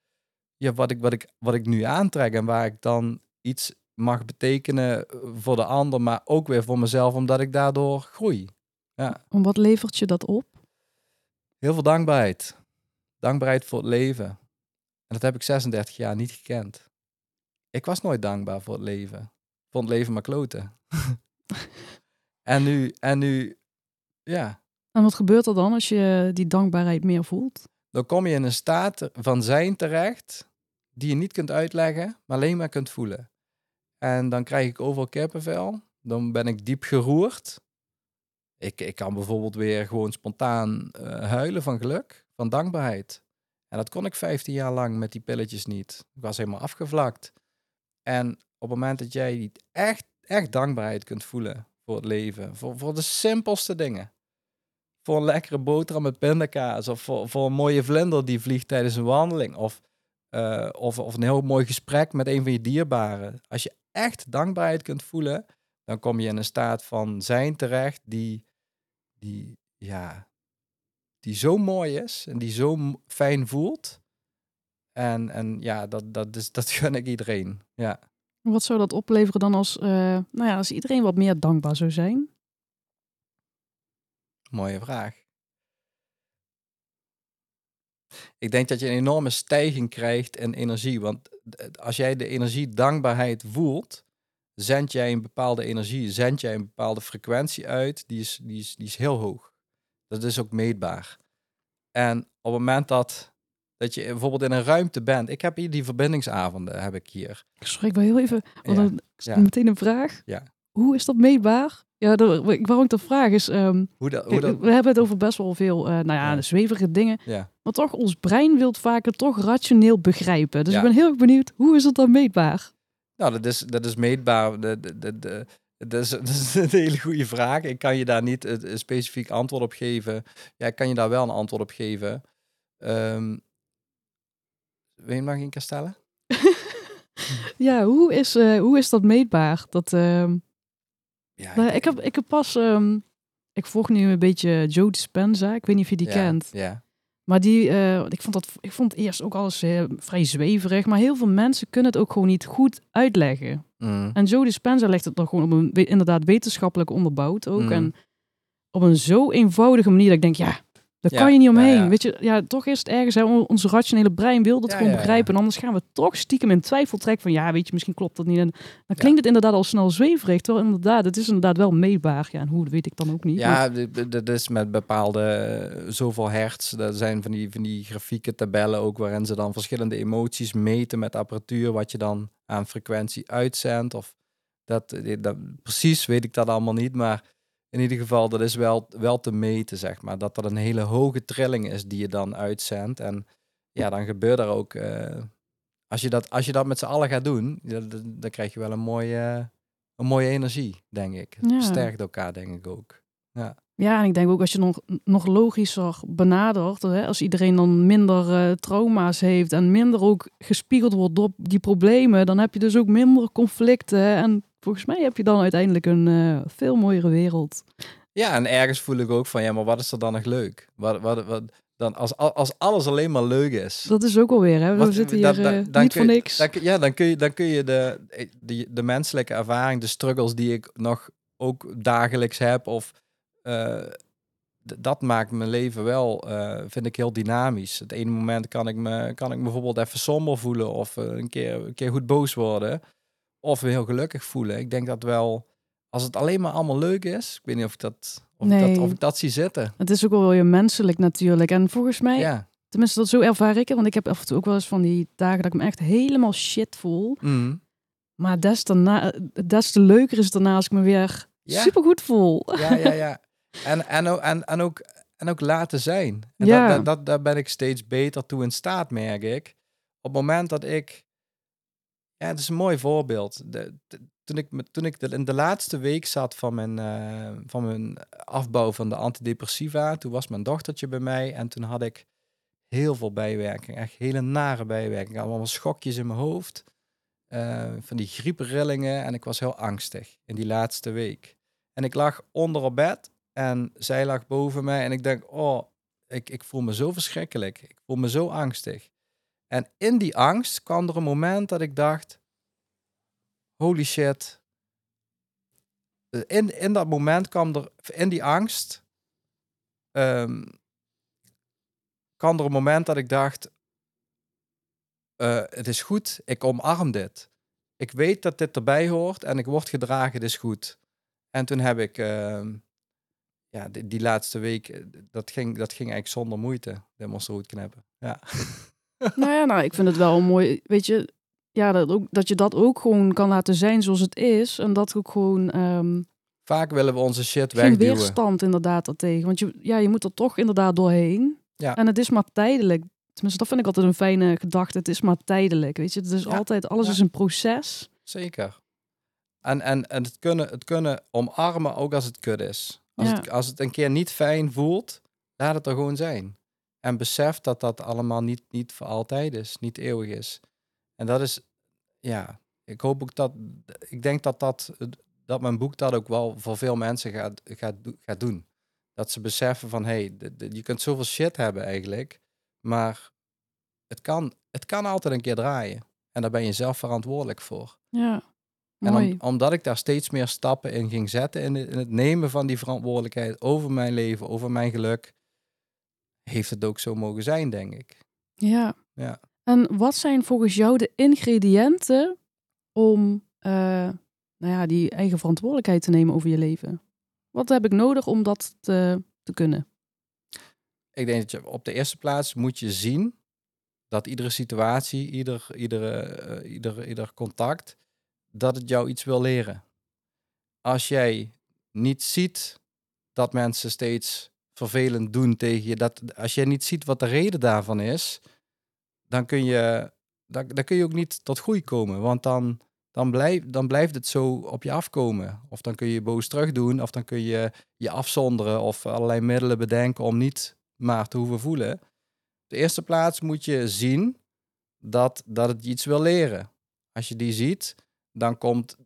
ja, wat, ik, wat, ik, wat ik nu aantrek en waar ik dan iets mag betekenen eh, voor de ander, maar ook weer voor mezelf, omdat ik daardoor groei. Ja, En wat levert je dat op? heel veel dankbaarheid. Dankbaarheid voor het leven. En dat heb ik 36 jaar niet gekend. ik was nooit dankbaar voor het leven. Ik vond het leven maar kloten. en nu, en nu, ja, En wat gebeurt er dan als je die dankbaarheid meer voelt? dan kom je in een staat van zijn terecht die je niet kunt uitleggen, maar alleen maar kunt voelen. En dan krijg ik overal kippenvel. Dan ben ik diep geroerd. Ik, ik kan bijvoorbeeld weer gewoon spontaan eh, huilen van geluk, van dankbaarheid. En dat kon ik 15 jaar lang met die pilletjes niet. Ik was helemaal afgevlakt. En op het moment dat jij niet echt, echt dankbaarheid kunt voelen voor het leven, voor, voor de simpelste dingen. Voor een lekkere boterham met pindakaas, of voor, voor een mooie vlinder die vliegt tijdens een wandeling, of, eh, of, of een heel mooi gesprek met een van je dierbaren. Als je echt dankbaarheid kunt voelen, dan kom je in een staat van zijn terecht die, die, ja, die zo mooi is en die zo fijn voelt. En, en ja, dat, dat, is, dat gun ik iedereen. Ja. Wat zou dat opleveren dan als, eh, nou ja, als iedereen wat meer dankbaar zou zijn? Mooie vraag. Ik denk dat je een enorme stijging krijgt in energie. Want als jij de energie dankbaarheid voelt, zend jij een bepaalde energie, zend jij een bepaalde frequentie uit, die is, die is, die is heel hoog. Dat is ook meetbaar. En op het moment dat, dat je bijvoorbeeld in een ruimte bent, ik heb hier die verbindingsavonden, heb ik hier. Sorry, ik wil heel even, want Ja, dan ja. meteen een vraag. Ja. Hoe is dat meetbaar? Ja, waarom ik dat vraag is, ehm, Hoe dat, hoe dat, we hebben het over best wel veel, eh, nou ja, Ja. zweverige dingen. ja. Maar toch, ons brein wil vaker toch rationeel begrijpen. Dus ik ben heel erg benieuwd, hoe is het dan meetbaar? Nou, dat is, dat is meetbaar. De, de, de- dat, is, dat is een hele goede vraag. Ik kan je daar niet een, specifiek antwoord op geven. Ja, ik kan je daar wel een antwoord op geven. Ehm wil je hem nog een keer stellen? Ja, hoe is, eh, hoe is dat meetbaar? Dat, ehm, Ja, nou, ik, heb, ik heb pas, ehm, ik volg nu een beetje Joe Dispenza. Ik weet niet of je die ja, kent. Ja, Maar die, eh, ik, vond dat, ik vond eerst ook alles eh, vrij zweverig. Maar heel veel mensen kunnen het ook gewoon niet goed uitleggen. Mm. En Joe Dispenza legt het nog gewoon op een inderdaad wetenschappelijk onderbouwd ook. Mm. En op een zo eenvoudige manier dat ik denk, ja, daar Ja, kan je niet omheen. ja. Weet je, ja, toch is het ergens, hè, on- ons rationele brein wil dat Ja, gewoon begrijpen. En anders gaan we toch stiekem in twijfel trekken van, ja, weet je, misschien klopt dat niet. En dan klinkt het inderdaad al snel zweverig. Terwijl inderdaad, het is inderdaad wel meetbaar. Ja, en hoe, dat weet ik dan ook niet. Ja, dat is met bepaalde eh, zoveel hertz. Dat zijn van die, van die grafieke tabellen ook waarin ze dan verschillende emoties meten met apparatuur, wat je dan aan frequentie uitzendt. Of dat, eh, dat, precies weet ik dat allemaal niet, maar in ieder geval, dat is wel, wel te meten, zeg maar. Dat dat een hele hoge trilling is die je dan uitzendt. En ja, dan gebeurt er ook, eh, als, je dat, als je dat met z'n allen gaat doen, ja, dan, dan krijg je wel een mooie, een mooie energie, denk ik. Het Ja. versterkt elkaar, denk ik ook. Ja, en ik denk ook als je nog, nog logischer benadert, hè, als iedereen dan minder eh, trauma's heeft en minder ook gespiegeld wordt door die problemen, dan heb je dus ook minder conflicten. En volgens mij heb je dan uiteindelijk een eh, veel mooiere wereld. Ja, en ergens voel ik ook van, ja, maar wat is er dan nog leuk? Wat, wat, wat, dan als, als alles alleen maar leuk is. Dat is ook alweer, hè? We Wat- zitten hier dan- dan- eh, dan niet voor niks. Ja, dan kun je, dan kun je de, de, de menselijke ervaring, de struggles die ik nog ook dagelijks heb, of eh, dat maakt mijn leven wel, eh, vind ik heel dynamisch. Het ene moment kan ik me, kan ik me bijvoorbeeld even somber voelen, of eh, een, keer, een keer goed boos worden, of me heel gelukkig voelen. Ik denk dat wel, als het alleen maar allemaal leuk is, ik weet niet of ik dat, of ik dat, of ik dat zie zitten. Het is ook wel weer menselijk natuurlijk. En volgens mij, Ja. tenminste dat zo ervaar ik het, want ik heb af en toe ook wel eens van die dagen dat ik me echt helemaal shit voel. Mm. Maar des te, na, des te leuker is het daarna als ik me weer Ja. supergoed voel. Ja, ja, ja. En, en, ook, en, en, ook, en ook laten zijn. En Ja. dat, dat, dat, daar ben ik steeds beter toe in staat, merk ik. Op het moment dat ik... Ja, het is een mooi voorbeeld. Toen ik, toen ik in de laatste week zat van mijn, eh, van mijn afbouw van de antidepressiva, toen was mijn dochtertje bij mij en toen had ik heel veel bijwerking. Echt hele nare bijwerking. Allemaal schokjes in mijn hoofd. eh, van die grieprillingen en ik was heel angstig in die laatste week. En ik lag onder op bed en zij lag boven mij en ik denk, oh, ik, ik voel me zo verschrikkelijk. Ik voel me zo angstig. En in die angst kwam er een moment dat ik dacht, holy shit. In, in dat moment kwam er, in die angst, ehm, kwam er een moment dat ik dacht, eh, het is goed, ik omarm dit. ik weet dat dit erbij hoort en ik word gedragen, dit is goed. En toen heb ik, ehm, ja, die, die laatste week, eh, dat ging, dat ging eigenlijk zonder moeite, de monsterhoed knippen. Ja. nou ja, nou, ik vind het wel mooi, weet je, ja, dat, ook, dat je dat ook gewoon kan laten zijn zoals het is. En dat ook gewoon... ehm, Vaak willen we onze shit geen wegduwen. weerstand inderdaad daartegen. Want je, ja, je moet er toch inderdaad doorheen. Ja. En het is maar tijdelijk. Tenminste, dat vind ik altijd een fijne gedachte. Het is maar tijdelijk, weet je. Het is Ja. altijd, alles Ja. is een proces. Zeker. En, en, en het, kunnen, het kunnen omarmen ook als het kut is. Als, Ja. het, als het een keer niet fijn voelt, laat het er gewoon zijn. En besef dat dat allemaal niet, niet voor altijd is, niet eeuwig is. En dat is, ja, ik hoop ook dat, ik denk dat, dat, dat mijn boek dat ook wel voor veel mensen gaat, gaat, gaat doen. Dat ze beseffen van, hé, hey, je kunt zoveel shit hebben eigenlijk, maar het kan, het kan altijd een keer draaien. En daar ben je zelf verantwoordelijk voor. Ja, En om- omdat ik daar steeds meer stappen in ging zetten, in het nemen van die verantwoordelijkheid over mijn leven, over mijn geluk, heeft het ook zo mogen zijn, denk ik. Ja. Ja. En wat zijn volgens jou de ingrediënten om eh, nou ja, die eigen verantwoordelijkheid te nemen over je leven? Wat heb ik nodig om dat te, te kunnen? Ik denk dat je op de eerste plaats moet je zien dat iedere situatie, ieder, iedere, eh, ieder, ieder contact, dat het jou iets wil leren. Als jij niet ziet dat mensen steeds vervelend doen tegen je, dat, als jij niet ziet wat de reden daarvan is, dan kun je, dan, dan kun je ook niet tot groei komen. Want dan, dan, blijf, dan blijft het zo op je afkomen. Of dan kun je boos terug doen, of dan kun je je afzonderen of allerlei middelen bedenken om niet maar te hoeven voelen. Op de eerste plaats moet je zien dat, dat het je iets wil leren. Als je die ziet, dan komt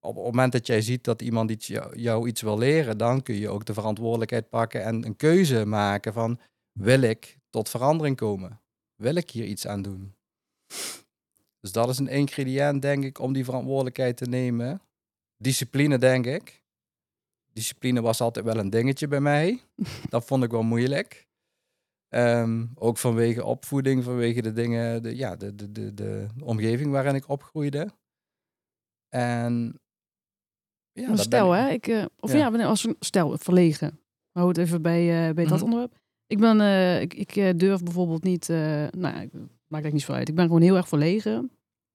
op het moment dat jij ziet dat iemand iets, jou, jou iets wil leren, dan kun je ook de verantwoordelijkheid pakken en een keuze maken van wil ik tot verandering komen? Wil ik hier iets aan doen? Dus dat is een ingrediënt, denk ik, om die verantwoordelijkheid te nemen. Discipline, denk ik. Discipline was altijd wel een dingetje bij mij. dat vond ik wel moeilijk. Ehm, ook vanwege opvoeding, vanwege de dingen, de, ja, de, de, de, de omgeving waarin ik opgroeide. En ja, Maar stel, hè, ik, eh, of Ja. als een- stel, verlegen. Hou het even bij, eh, bij dat Mhm. onderwerp. Ik ben, eh, ik, ik durf bijvoorbeeld niet, nou, ja, ik- maakt eigenlijk niet zo uit. Ik ben gewoon heel erg verlegen.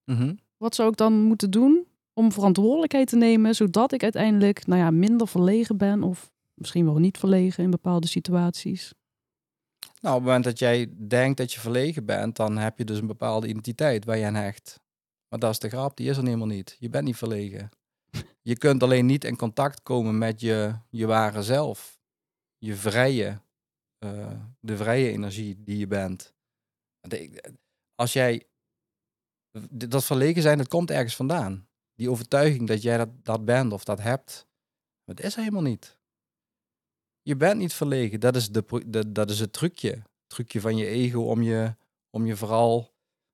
Mhm. Wat zou ik dan moeten doen om verantwoordelijkheid te nemen, zodat ik uiteindelijk, nou ja, minder verlegen ben of misschien wel niet verlegen in bepaalde situaties? Nou, op het moment dat jij denkt dat je verlegen bent, dan heb je dus een bepaalde identiteit waar je aan hecht. Maar dat is de grap, die is er helemaal niet. Je bent niet verlegen. Je kunt alleen niet in contact komen met je, je ware zelf. Je vrije, eh, de vrije energie die je bent. Als jij, dat verlegen zijn, dat komt ergens vandaan. Die overtuiging dat jij dat, dat bent of dat hebt, dat is helemaal niet. Je bent niet verlegen. Dat is, de, dat is het trucje. Het trucje van je ego om je, om je vooral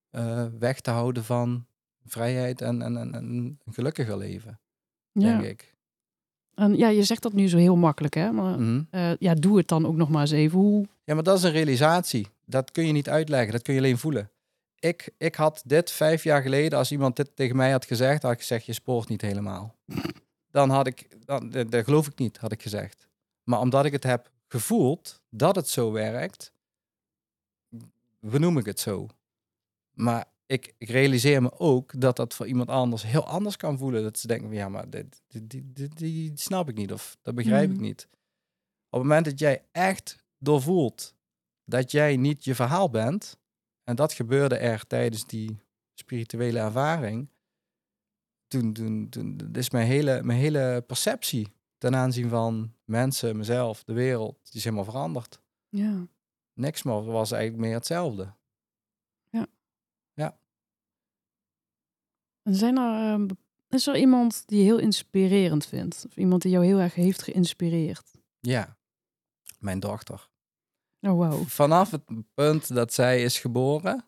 eh, weg te houden van vrijheid en, en, en, en een gelukkiger leven, Ja. denk ik. En ja, je zegt dat nu zo heel makkelijk, hè? Maar Mhm. eh, ja, doe het dan ook nog maar eens even. Hoe? Ja, maar dat is een realisatie. Dat kun je niet uitleggen. Dat kun je alleen voelen. Ik, ik had dit vijf jaar geleden, als iemand dit tegen mij had gezegd, had ik gezegd, je spoort niet helemaal. Dan had ik, dan, dat dat geloof ik niet, had ik gezegd. Maar omdat ik het heb gevoeld dat het zo werkt, benoem ik het zo. Maar ik, ik realiseer me ook dat dat voor iemand anders heel anders kan voelen. Dat ze denken, van, ja, maar dit, dit, dit, dit- die snap ik niet of dat begrijp ik Mhm. niet. Op het moment dat jij echt doorvoelt dat jij niet je verhaal bent, en dat gebeurde er tijdens die spirituele ervaring, toen, toen, toen is mijn hele, mijn hele perceptie ten aanzien van mensen, mezelf, de wereld, die is helemaal veranderd. Ja. Niks meer was eigenlijk meer hetzelfde. En zijn er, ehm, is er iemand die je heel inspirerend vindt? Of iemand die jou heel erg heeft geïnspireerd? Ja, mijn dochter. Oh, wauw. Vanaf het punt dat zij is geboren,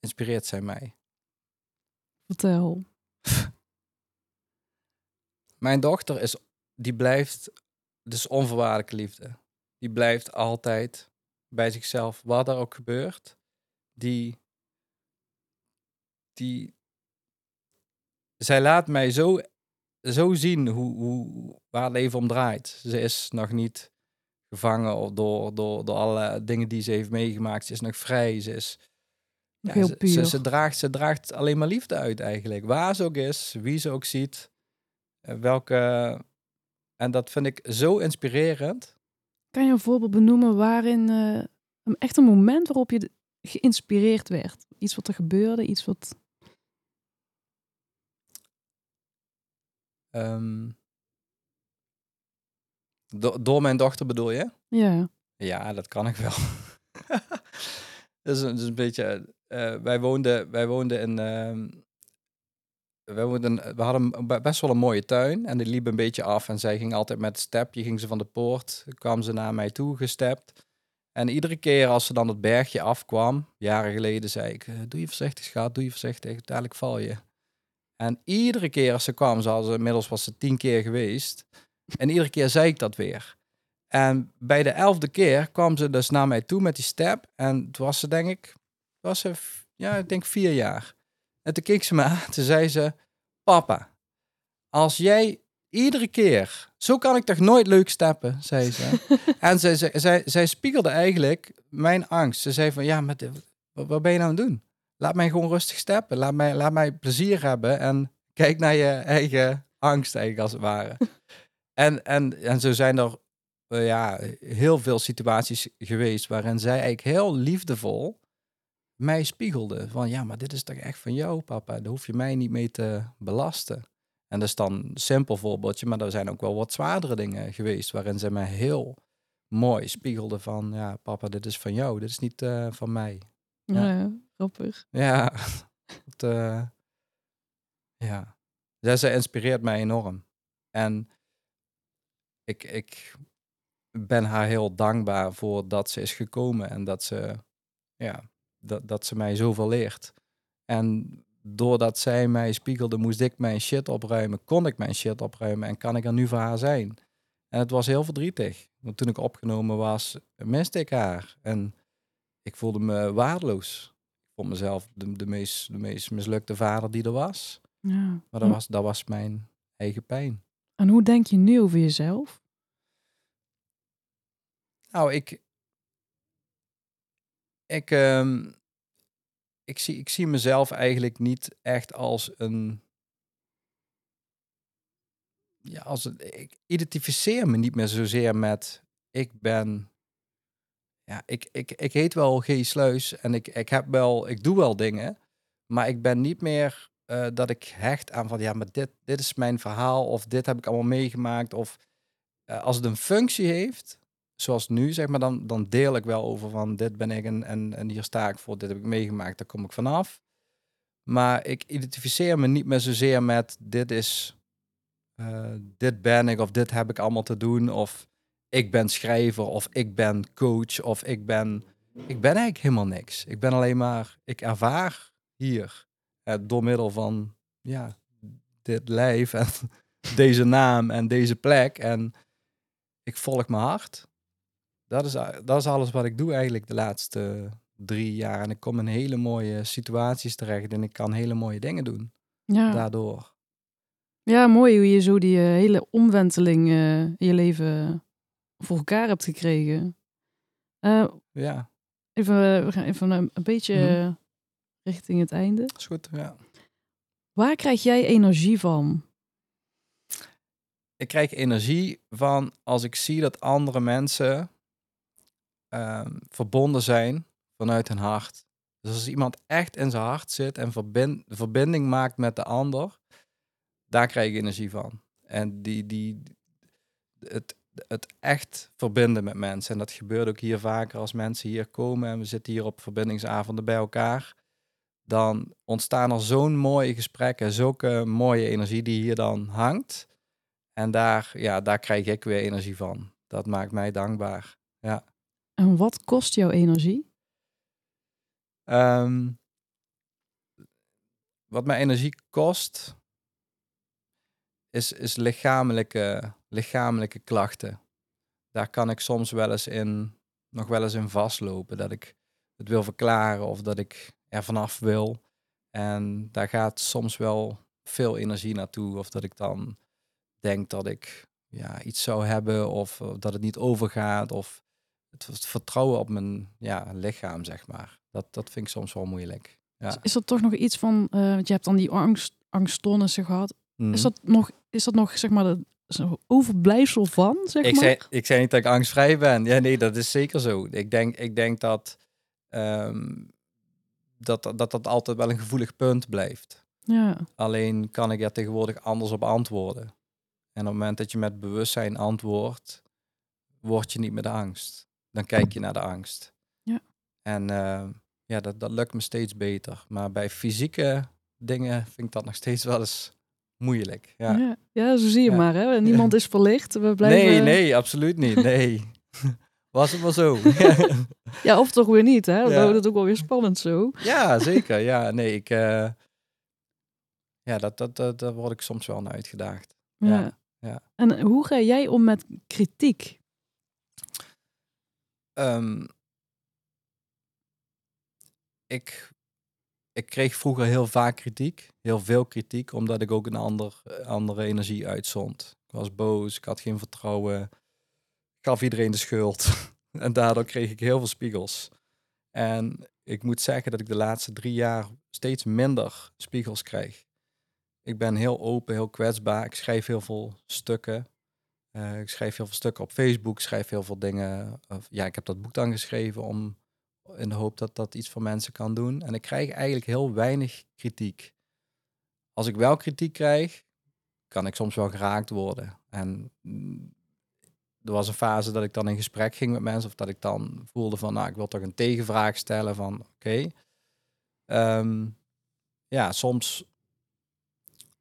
inspireert zij mij. Vertel. Mijn dochter is, die blijft, dus onvoorwaardelijke liefde. Die blijft altijd bij zichzelf, wat er ook gebeurt. Die, die, zij laat mij zo, zo zien hoe, hoe, waar het leven om draait. Ze is nog niet gevangen of door, door, door alle dingen die ze heeft meegemaakt. Ze is nog vrij. Ze is. Ja, Heel ze, puur. ze, ze draagt, ze draagt alleen maar liefde uit eigenlijk. Waar ze ook is, wie ze ook ziet. eh, welke. En dat vind ik zo inspirerend. Kan je een voorbeeld benoemen waarin eh, een echt een moment waarop je geïnspireerd werd? Iets wat er gebeurde, iets wat. Ehm, do- door mijn dochter bedoel je? Ja. Ja, dat kan ik wel. dat, is een, dat is een beetje. eh, wij, woonden, wij woonden in. ehm, wij woonden, we hadden best wel een mooie tuin en die liep een beetje af. En zij ging altijd met stepje, ging ze van de poort, kwam ze naar mij toe gestept. En iedere keer als ze dan het bergje afkwam, jaren geleden, zei ik: eh, Doe je voorzichtig, schat, doe je voorzichtig, dadelijk val je. En iedere keer als ze kwam, ze inmiddels was ze tien keer geweest. En iedere keer zei ik dat weer. En bij de elfde keer kwam ze dus naar mij toe met die step. En toen was ze, denk ik, was ze, ja, ik denk vier jaar. En toen keek ze me aan, toen zei ze, papa, als jij iedere keer, zo kan ik toch nooit leuk steppen, zei ze. en zij, zij, zij, zij spiegelde eigenlijk mijn angst. Ze zei van, ja, maar dit- wat, wat ben je nou aan het doen? Laat mij gewoon rustig steppen. Laat mij, laat mij plezier hebben en kijk naar je eigen angst eigenlijk als het ware. en, en, en zo zijn er eh, ja, heel veel situaties geweest waarin zij eigenlijk heel liefdevol mij spiegelde. Van ja, maar dit is toch echt van jou, papa. Daar hoef je mij niet mee te belasten. En dat is dan een simpel voorbeeldje, maar er zijn ook wel wat zwaardere dingen geweest waarin zij mij heel mooi spiegelde van ja, papa, dit is van jou, dit is niet eh, van mij. Ja. Ja. Grappig. Ja, het, eh, ja. Zij inspireert mij enorm. En ik, ik ben haar heel dankbaar voor dat ze is gekomen en dat ze, ja, dat, dat ze mij zoveel leert. En doordat zij mij spiegelde, moest ik mijn shit opruimen, kon ik mijn shit opruimen en kan ik er nu voor haar zijn. En het was heel verdrietig. Want toen ik opgenomen was, miste ik haar. En ik voelde me waardeloos. Vond mezelf de, de, meest, de meest mislukte vader die er was. Ja. Maar dat was, dat was mijn eigen pijn. En hoe denk je nu over jezelf? Nou, ik. Ik, ehm, ik, zie, ik zie mezelf eigenlijk niet echt als een. Ja, als een, ik identificeer me niet meer zozeer met. Ik ben. Ja, ik, ik, ik heet wel G. Sluis en ik, ik heb wel. Ik doe wel dingen. Maar ik ben niet meer eh, dat ik hecht aan van. Ja, maar dit, dit is mijn verhaal. Of dit heb ik allemaal meegemaakt. Of eh, als het een functie heeft zoals nu, zeg maar, dan, dan deel ik wel over van dit ben ik en, en, hier sta ik voor, dit heb ik meegemaakt, daar kom ik vanaf. Maar ik identificeer me niet meer zozeer met dit is, eh, dit ben ik of dit heb ik allemaal te doen of ik ben schrijver of ik ben coach of ik ben, ik ben eigenlijk helemaal niks. Ik ben alleen maar, ik ervaar hier eh, door middel van, ja, dit lijf en deze naam en deze plek en ik volg mijn hart dat is, dat is alles wat ik doe eigenlijk de laatste drie jaar. En ik kom in hele mooie situaties terecht en ik kan hele mooie dingen doen Ja, daardoor. ja mooi hoe je zo die eh, hele omwenteling eh, in je leven voor elkaar hebt gekregen. Eh, Ja, even, we gaan even een, een beetje Mhm. richting het einde. is goed. Ja. Waar krijg jij energie van? Ik krijg energie van als ik zie dat andere mensen ehm, verbonden zijn vanuit hun hart. Dus als iemand echt in zijn hart zit en verbind, verbinding maakt met de ander, daar krijg ik energie van. En die, die, het, het echt verbinden met mensen. En dat gebeurt ook hier vaker als mensen hier komen en we zitten hier op verbindingsavonden bij elkaar. Dan ontstaan er zo'n mooie gesprekken, zulke mooie energie die hier dan hangt. En daar, ja, daar krijg ik weer energie van. Dat maakt mij dankbaar. Ja. En wat kost jouw energie? Ehm, wat mij energie kost, is, is lichamelijke, lichamelijke klachten. Daar kan ik soms wel eens in, nog wel eens in vastlopen. Dat ik het wil verklaren of dat ik er vanaf wil. En daar gaat soms wel veel energie naartoe. Of dat ik dan denk dat ik ja, iets zou hebben of eh, dat het niet overgaat. Of het, vertrouwen op mijn ja, lichaam, zeg maar. Dat, dat vind ik soms wel moeilijk. Ja. Is er toch nog iets van, eh, want je hebt dan die angst, gehad. Mhm. Is, dat nog, is dat nog, zeg maar, de, overblijfsel van, zeg ik, maar? zei, ik zei niet dat ik angstvrij ben. Ja, nee, dat is zeker zo. Ik denk, ik denk dat, ehm, dat, dat dat altijd wel een gevoelig punt blijft. Ja, Alleen kan ik er tegenwoordig anders op antwoorden. En op het moment dat je met bewustzijn antwoordt, word je niet met de angst. Dan kijk je naar de angst. Ja. En eh, ja, dat, dat lukt me steeds beter. Maar bij fysieke dingen vind ik dat nog steeds wel eens moeilijk. Ja. ja. ja. zo zie je Ja. maar. Hè? Niemand is verlicht. We blijven... Nee, nee, absoluut niet. Nee. Was het maar zo. Ja, of toch weer niet. Hè? Ja. wordt het ook wel weer spannend zo. ja, zeker. Ja, nee, ik. eh, ja, dat, dat, dat, daar word ik soms wel naar uitgedaagd. Ja. Ja, ja. En hoe ga jij om met kritiek? Ehm, ik, ik kreeg vroeger heel vaak kritiek, heel veel kritiek, omdat ik ook een ander, andere energie uitzond. Ik was boos, ik had geen vertrouwen, ik gaf iedereen de schuld. en daardoor kreeg ik heel veel spiegels. En ik moet zeggen dat ik de laatste drie jaar steeds minder spiegels krijg. Ik ben heel open, heel kwetsbaar. Ik schrijf heel veel stukken. Eh, ik schrijf heel veel stukken op Facebook, schrijf heel veel dingen. Ja, ik heb dat boek dan geschreven om in de hoop dat dat iets voor mensen kan doen. En ik krijg eigenlijk heel weinig kritiek. Als ik wel kritiek krijg, kan ik soms wel geraakt worden. En mm, er was een fase dat ik dan in gesprek ging met mensen, of dat ik dan voelde van, nou, ik wil toch een tegenvraag stellen van, oké. Ehm, ja, soms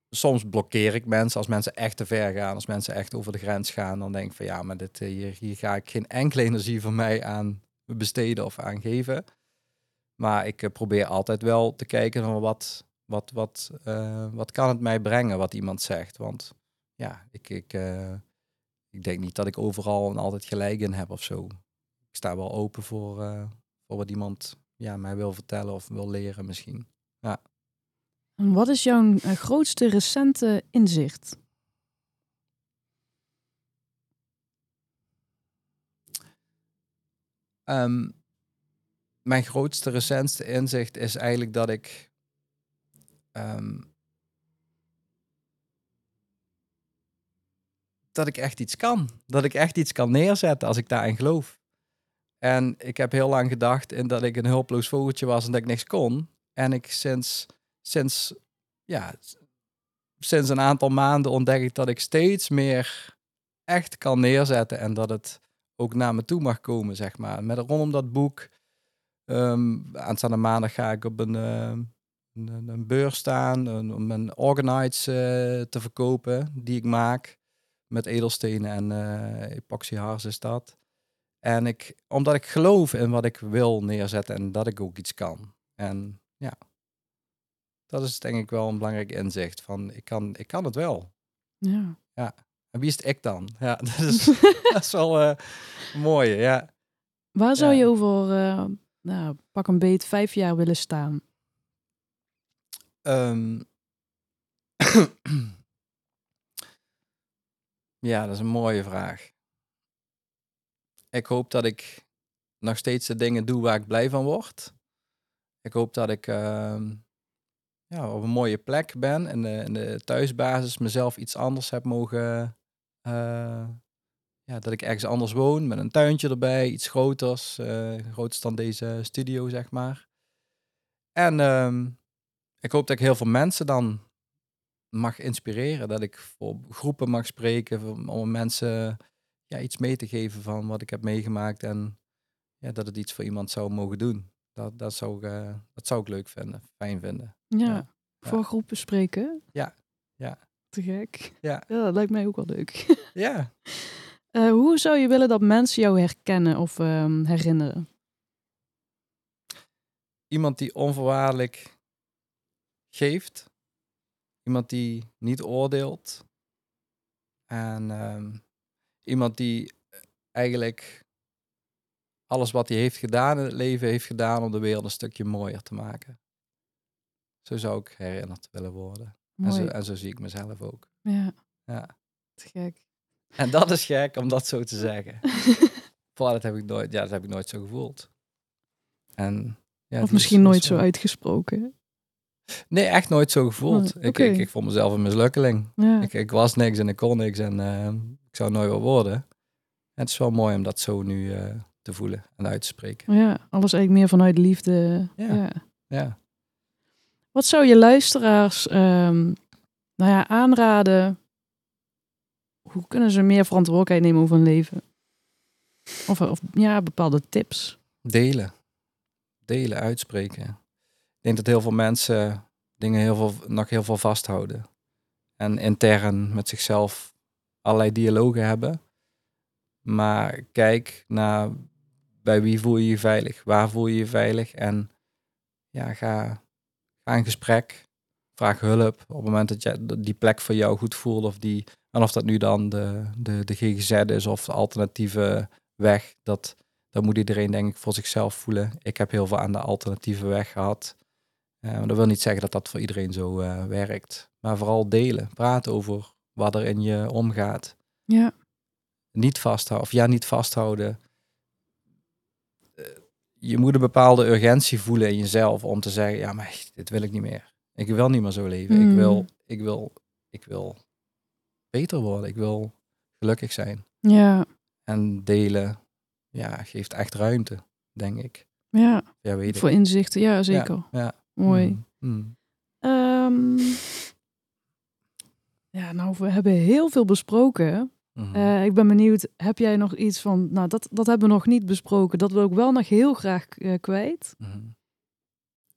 soms blokkeer ik mensen als mensen echt te ver gaan, als mensen echt over de grens gaan, dan denk ik van ja, maar dit, eh, hier, hier ga ik geen enkele energie van mij aan besteden of aan geven. Maar ik eh, probeer altijd wel te kijken van wat, wat, wat, eh, wat kan het mij brengen wat iemand zegt. Want ja, ik, ik, eh, ik denk niet dat ik overal en altijd gelijk in heb of zo. Ik sta wel open voor, eh, voor wat iemand ja, mij wil vertellen of wil leren misschien. En wat is jouw grootste recente inzicht? Ehm, mijn grootste recentste inzicht is eigenlijk dat ik ehm, dat ik echt iets kan. Dat ik echt iets kan neerzetten als ik daarin geloof. En ik heb heel lang gedacht in dat ik een hulpeloos vogeltje was en dat ik niks kon. En ik sinds, sinds, ja, sinds een aantal maanden ontdek ik dat ik steeds meer echt kan neerzetten en dat het ook naar me toe mag komen, zeg maar. Met rondom dat boek. ehm aanstaande maandag ga ik op een, ehm, een, een beurs staan een- om mijn organites eh, te verkopen die ik maak met edelstenen en eh epoxy hars is dat. En ik, omdat ik geloof in wat ik wil neerzetten en dat ik ook iets kan. En ja, dat is denk ik wel een belangrijk inzicht van ik kan, ik kan het wel. Ja. En wie is het ik dan? Ja, dat is, dat is wel eh, een mooie, ja. Waar zou Ja. je over, nou, pak een beet, vijf jaar willen staan? Ehm. ja, dat is een mooie vraag. Ik hoop dat ik nog steeds de dingen doe waar ik blij van word. Ik hoop dat ik ehm, ja, op een mooie plek ben de, in de thuisbasis mezelf iets anders heb mogen. eh, ja, dat ik ergens anders woon met een tuintje erbij, iets groters, eh groter dan deze studio, zeg maar. En ehm, ik hoop dat ik heel veel mensen dan mag inspireren. Dat ik voor groepen mag spreken om- mensen ja, iets mee te geven van wat ik heb meegemaakt. En ja, dat het iets voor iemand zou mogen doen. Dat, dat, zou, ik, eh, dat zou ik leuk vinden, fijn vinden. Ja, Ja. voor groepen spreken? Ja. Ja. Te gek. Ja. Ja, dat lijkt mij ook wel leuk. Ja, Eh, hoe zou je willen dat mensen jou herkennen of ehm, herinneren? iemand die onvoorwaardelijk geeft. Iemand die niet oordeelt. En ehm, iemand die eigenlijk alles wat hij heeft gedaan in het leven heeft gedaan om de wereld een stukje mooier te maken. Zo zou ik herinnerd willen worden. En zo, en zo zie ik mezelf ook. Ja, Ja. te gek. En dat is gek om dat zo te zeggen. Voor dat heb ik nooit, ja, dat heb ik nooit zo gevoeld. En, ja, of misschien is- nooit zo uitgesproken. Nee, echt nooit zo gevoeld. Oh, ik, ik, ik vond mezelf een mislukkeling. Ja. Ik, ik was niks en ik kon niks en eh, ik zou nooit wel worden. En het is wel mooi om dat zo nu eh, te voelen en uit te spreken. ja, alles eigenlijk meer vanuit liefde. Ja. ja. Ja. Wat zou je luisteraars ehm, nou ja, aanraden? Hoe kunnen ze meer verantwoordelijkheid nemen over hun leven? Of, of ja, bepaalde tips. Delen. Delen, uitspreken. Denk dat heel veel mensen dingen heel veel, nog heel veel vasthouden. En intern met zichzelf allerlei dialogen hebben. Maar kijk naar bij wie voel je je veilig? Waar voel je je veilig? En ja, ga, ga in gesprek. Vraag hulp op het moment dat je die plek voor jou goed voelt. Of, die, en of dat nu dan de, de, de GGZ is of de alternatieve weg. Dat, dat moet iedereen denk ik voor zichzelf voelen. Ik heb heel veel aan de alternatieve weg gehad. Eh, maar dat wil niet zeggen dat dat voor iedereen zo eh, werkt. Maar vooral delen. Praten over wat er in je omgaat. Ja, Niet vasthouden. Of ja, niet vasthouden. Eh, je moet een bepaalde urgentie voelen in jezelf om te zeggen, ja, maar dit wil ik niet meer. Ik wil niet meer zo leven. Mm. Ik wil, ik wil, ik wil beter worden. Ik wil gelukkig zijn. ja, En delen, ja, geeft echt ruimte, denk ik. ja. Ja, weet ik. Voor inzichten, ja, zeker. Ja. Mooi. Mm, mm. Ehm, ja, nou, we hebben heel veel besproken. Mhm. Eh, ik ben benieuwd, heb jij nog iets van, nou, dat, dat hebben we nog niet besproken. Dat wil ik wel nog heel graag eh, kwijt. Mhm.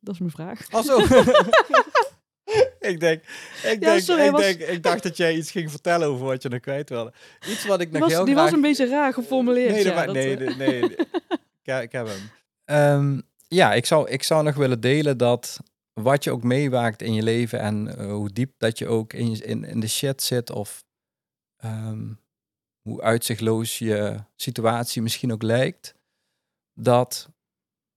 Dat is mijn vraag. Oh, zo. ik denk, ik, Ja, denk, sorry, ik, was- denk, ik dacht dat jij iets ging vertellen over wat je nog kwijt wilde. Iets wat ik nog was, heel die graag... was een beetje raar geformuleerd. Nee, ja, dat, nee, eh, nee, nee. ik, ik heb hem. Ehm, ja, ik zou, ik zou nog willen delen dat wat je ook meewaakt in je leven en eh, hoe diep dat je ook in, in, de shit zit of ehm, hoe uitzichtloos je situatie misschien ook lijkt, dat,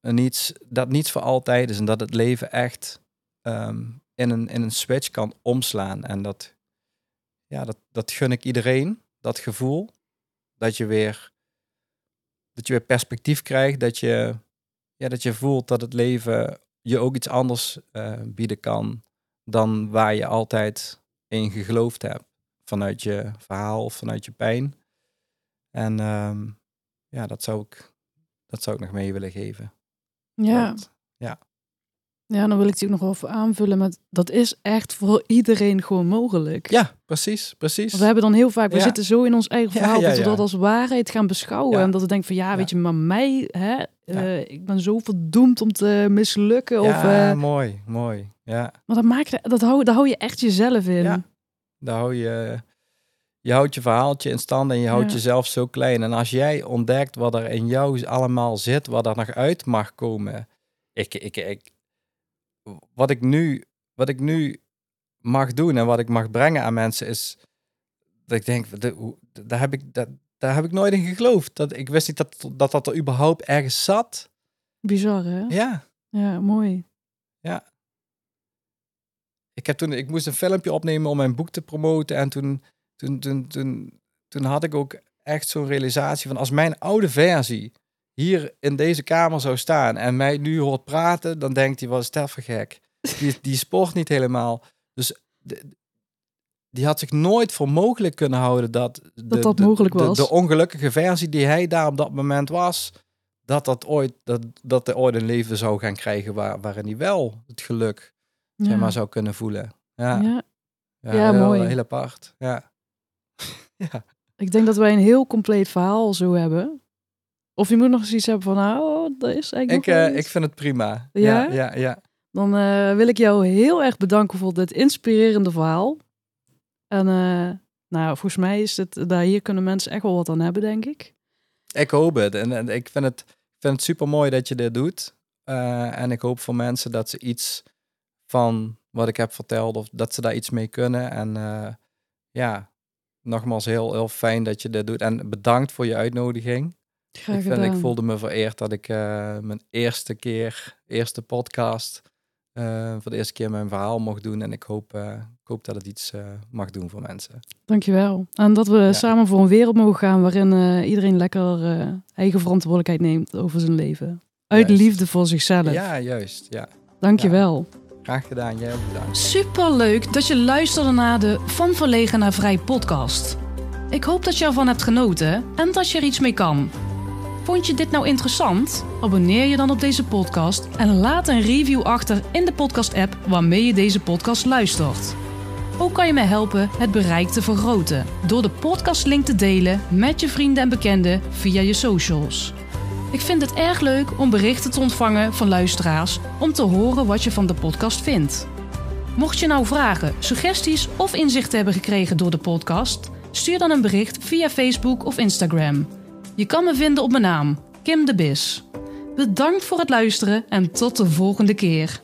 niets, dat niets voor altijd is en dat het leven echt ehm, in, een, in een switch kan omslaan. En dat, ja, dat, dat gun ik iedereen, dat gevoel, dat je weer dat je weer perspectief krijgt, dat je, ja, dat je voelt dat het leven je ook iets anders eh, bieden kan dan waar je altijd in geloofd hebt. Vanuit je verhaal of vanuit je pijn. En ehm, ja, dat zou, ik, dat zou ik nog mee willen geven. ja. Ja, dan wil ik het ook nog wel even aanvullen met, dat is echt voor iedereen gewoon mogelijk. ja, precies, precies. Want we hebben dan heel vaak, we Ja. zitten zo in ons eigen Ja, verhaal ja, dat we ja. dat als waarheid gaan beschouwen. Ja. En dat we denken van ja, Ja. weet je, maar mij, hè, eh, ik ben zo verdoemd om te mislukken. Of, ja, eh, mooi, mooi. Ja, maar dat maakt, dat hou, daar hou je echt jezelf in. Ja. daar hou je, je houdt je verhaaltje in stand en je houdt Ja. jezelf zo klein. En als jij ontdekt wat er in jou allemaal zit, wat er nog uit mag komen. Ik, ik, ik, wat, ik nu, wat ik nu mag doen en wat ik mag brengen aan mensen is dat ik denk, de- hoe- daar heb ik, dat, daar heb ik nooit in geloofd. Dat, ik wist niet dat, dat dat er überhaupt ergens zat. Bizar, hè? Ja, Ja, mooi. ik, heb toen, ik moest een filmpje opnemen om mijn boek te promoten. En toen, toen, toen, toen, toen had ik ook echt zo'n realisatie van als mijn oude versie hier in deze kamer zou staan en mij nu hoort praten, dan denkt hij, wat is dat voor gek? Die, die sport niet helemaal. Dus de- die had zich nooit voor mogelijk kunnen houden dat de, dat de- mogelijk de- was. De, ongelukkige versie die hij daar op dat moment was, dat, dat, ooit, dat, dat hij ooit een leven zou gaan krijgen waar, waarin hij wel het geluk ja. zeg maar, zou kunnen voelen. Ja, Ja. ja, Ja, heel, mooi. heel apart. Ja. ja. Ik denk dat wij een heel compleet verhaal zo hebben. Of je moet nog eens iets hebben van, nou, dat is eigenlijk Ik, eh, ik vind het prima. Ja? Ja, ja, ja. Dan eh, wil ik jou heel erg bedanken voor dit inspirerende verhaal. En eh, nou, volgens mij is het, daar hier kunnen mensen echt wel wat aan hebben, denk ik. Ik hoop het. En, en ik vind het, vind het super mooi dat je dit doet. En ik hoop voor mensen dat ze iets van wat ik heb verteld, of dat ze daar iets mee kunnen. En ja, nogmaals heel, heel fijn dat je dit doet. En bedankt voor je uitnodiging. Graag ik, vind, gedaan. ik voelde me vereerd dat ik eh, mijn eerste keer, eerste podcast, eh, voor de eerste keer mijn verhaal mocht doen. En ik hoop, eh, ik hoop dat het iets mag doen voor mensen. Dankjewel. En dat we samen voor een wereld mogen gaan waarin iedereen lekker eigen verantwoordelijkheid neemt over zijn leven. Uit Juist. liefde voor zichzelf. Ja, juist. Ja. Dankjewel. Graag gedaan. Jij ook bedankt. Super leuk dat je luisterde naar de Van Verlegen naar Vrij podcast. Ik hoop dat je ervan hebt genoten en dat je er iets mee kan. Vond je dit nou interessant? Abonneer je dan op deze podcast en laat een review achter in de podcast-app waarmee je deze podcast luistert. Ook kan je mij helpen het bereik te vergroten door de podcastlink te delen met je vrienden en bekenden via je socials. Ik vind het erg leuk om berichten te ontvangen van luisteraars om te horen wat je van de podcast vindt. Mocht je nou vragen, suggesties of inzichten hebben gekregen door de podcast, stuur dan een bericht via Facebook of Instagram. Je kan me vinden op mijn naam, Kim de Bis. Bedankt voor het luisteren en tot de volgende keer.